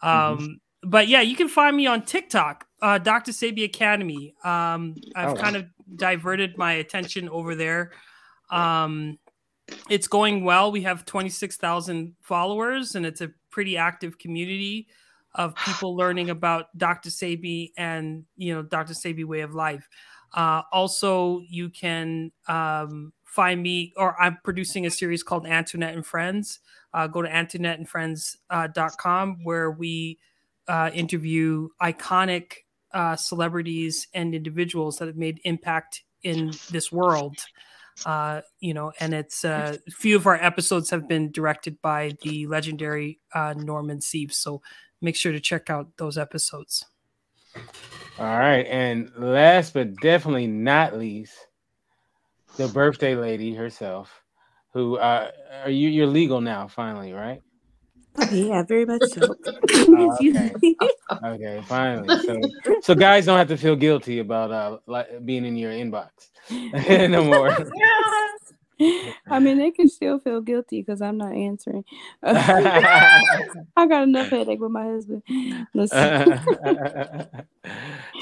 Um, mm-hmm. But yeah, you can find me on TikTok, uh, Dr. Sebi Academy. Um, I've oh, kind of diverted my attention over there. Um, it's going well. We have 26,000 followers, and it's a pretty active community of people learning about Dr. Sebi and you know Dr. Sebi way of life. Uh, also, you can um, find me, or I'm producing a series called Antoinette and Friends. Uh, go to AntoinetteandFriends.com uh, where we uh, interview iconic uh, celebrities and individuals that have made impact in this world uh, you know, and it's uh, a few of our episodes have been directed by the legendary uh, Norman Sieve. So make sure to check out those episodes. All right, and last but definitely not least, the birthday lady herself, who uh, are you? You're legal now, finally, right? Yeah, very much so. oh, okay. okay, finally. So, so guys don't have to feel guilty about uh like being in your inbox no more. I mean, they can still feel guilty because I'm not answering. I got enough headache with my husband.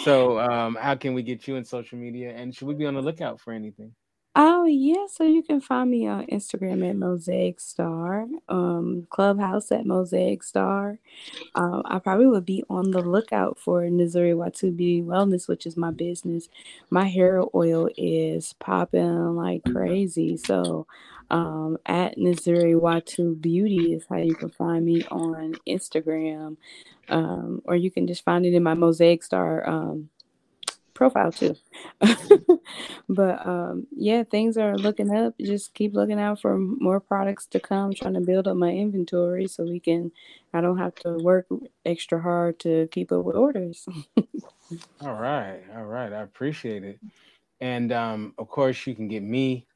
so, um, how can we get you in social media? And should we be on the lookout for anything? Oh yeah, so you can find me on Instagram at Mosaic Star, um, Clubhouse at Mosaic Star. Um, I probably would be on the lookout for Nizuri Watu Beauty Wellness, which is my business. My hair oil is popping like crazy, so um, at Nizuri Watu Beauty is how you can find me on Instagram, um, or you can just find it in my Mosaic Star um, profile too. but um, yeah, things are looking up. Just keep looking out for more products to come. Trying to build up my inventory so we can. I don't have to work extra hard to keep up with orders. All right, all right. I appreciate it. And um, of course, you can get me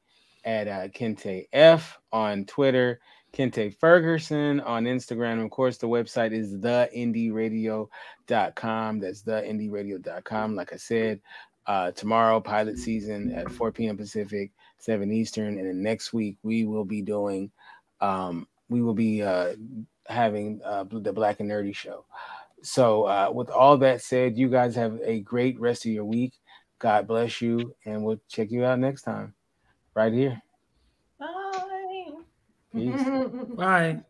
at uh, Kente F on Twitter, Kente Ferguson on Instagram. Of course, the website is theindieradio.com. That's theindieradio.com. Like I said, uh, tomorrow, pilot season at 4 p.m. Pacific, 7 Eastern. And then next week, we will be doing, um, we will be uh, having uh, the Black and Nerdy show. So, uh, with all that said, you guys have a great rest of your week. God bless you, and we'll check you out next time right here. Peace. Bye.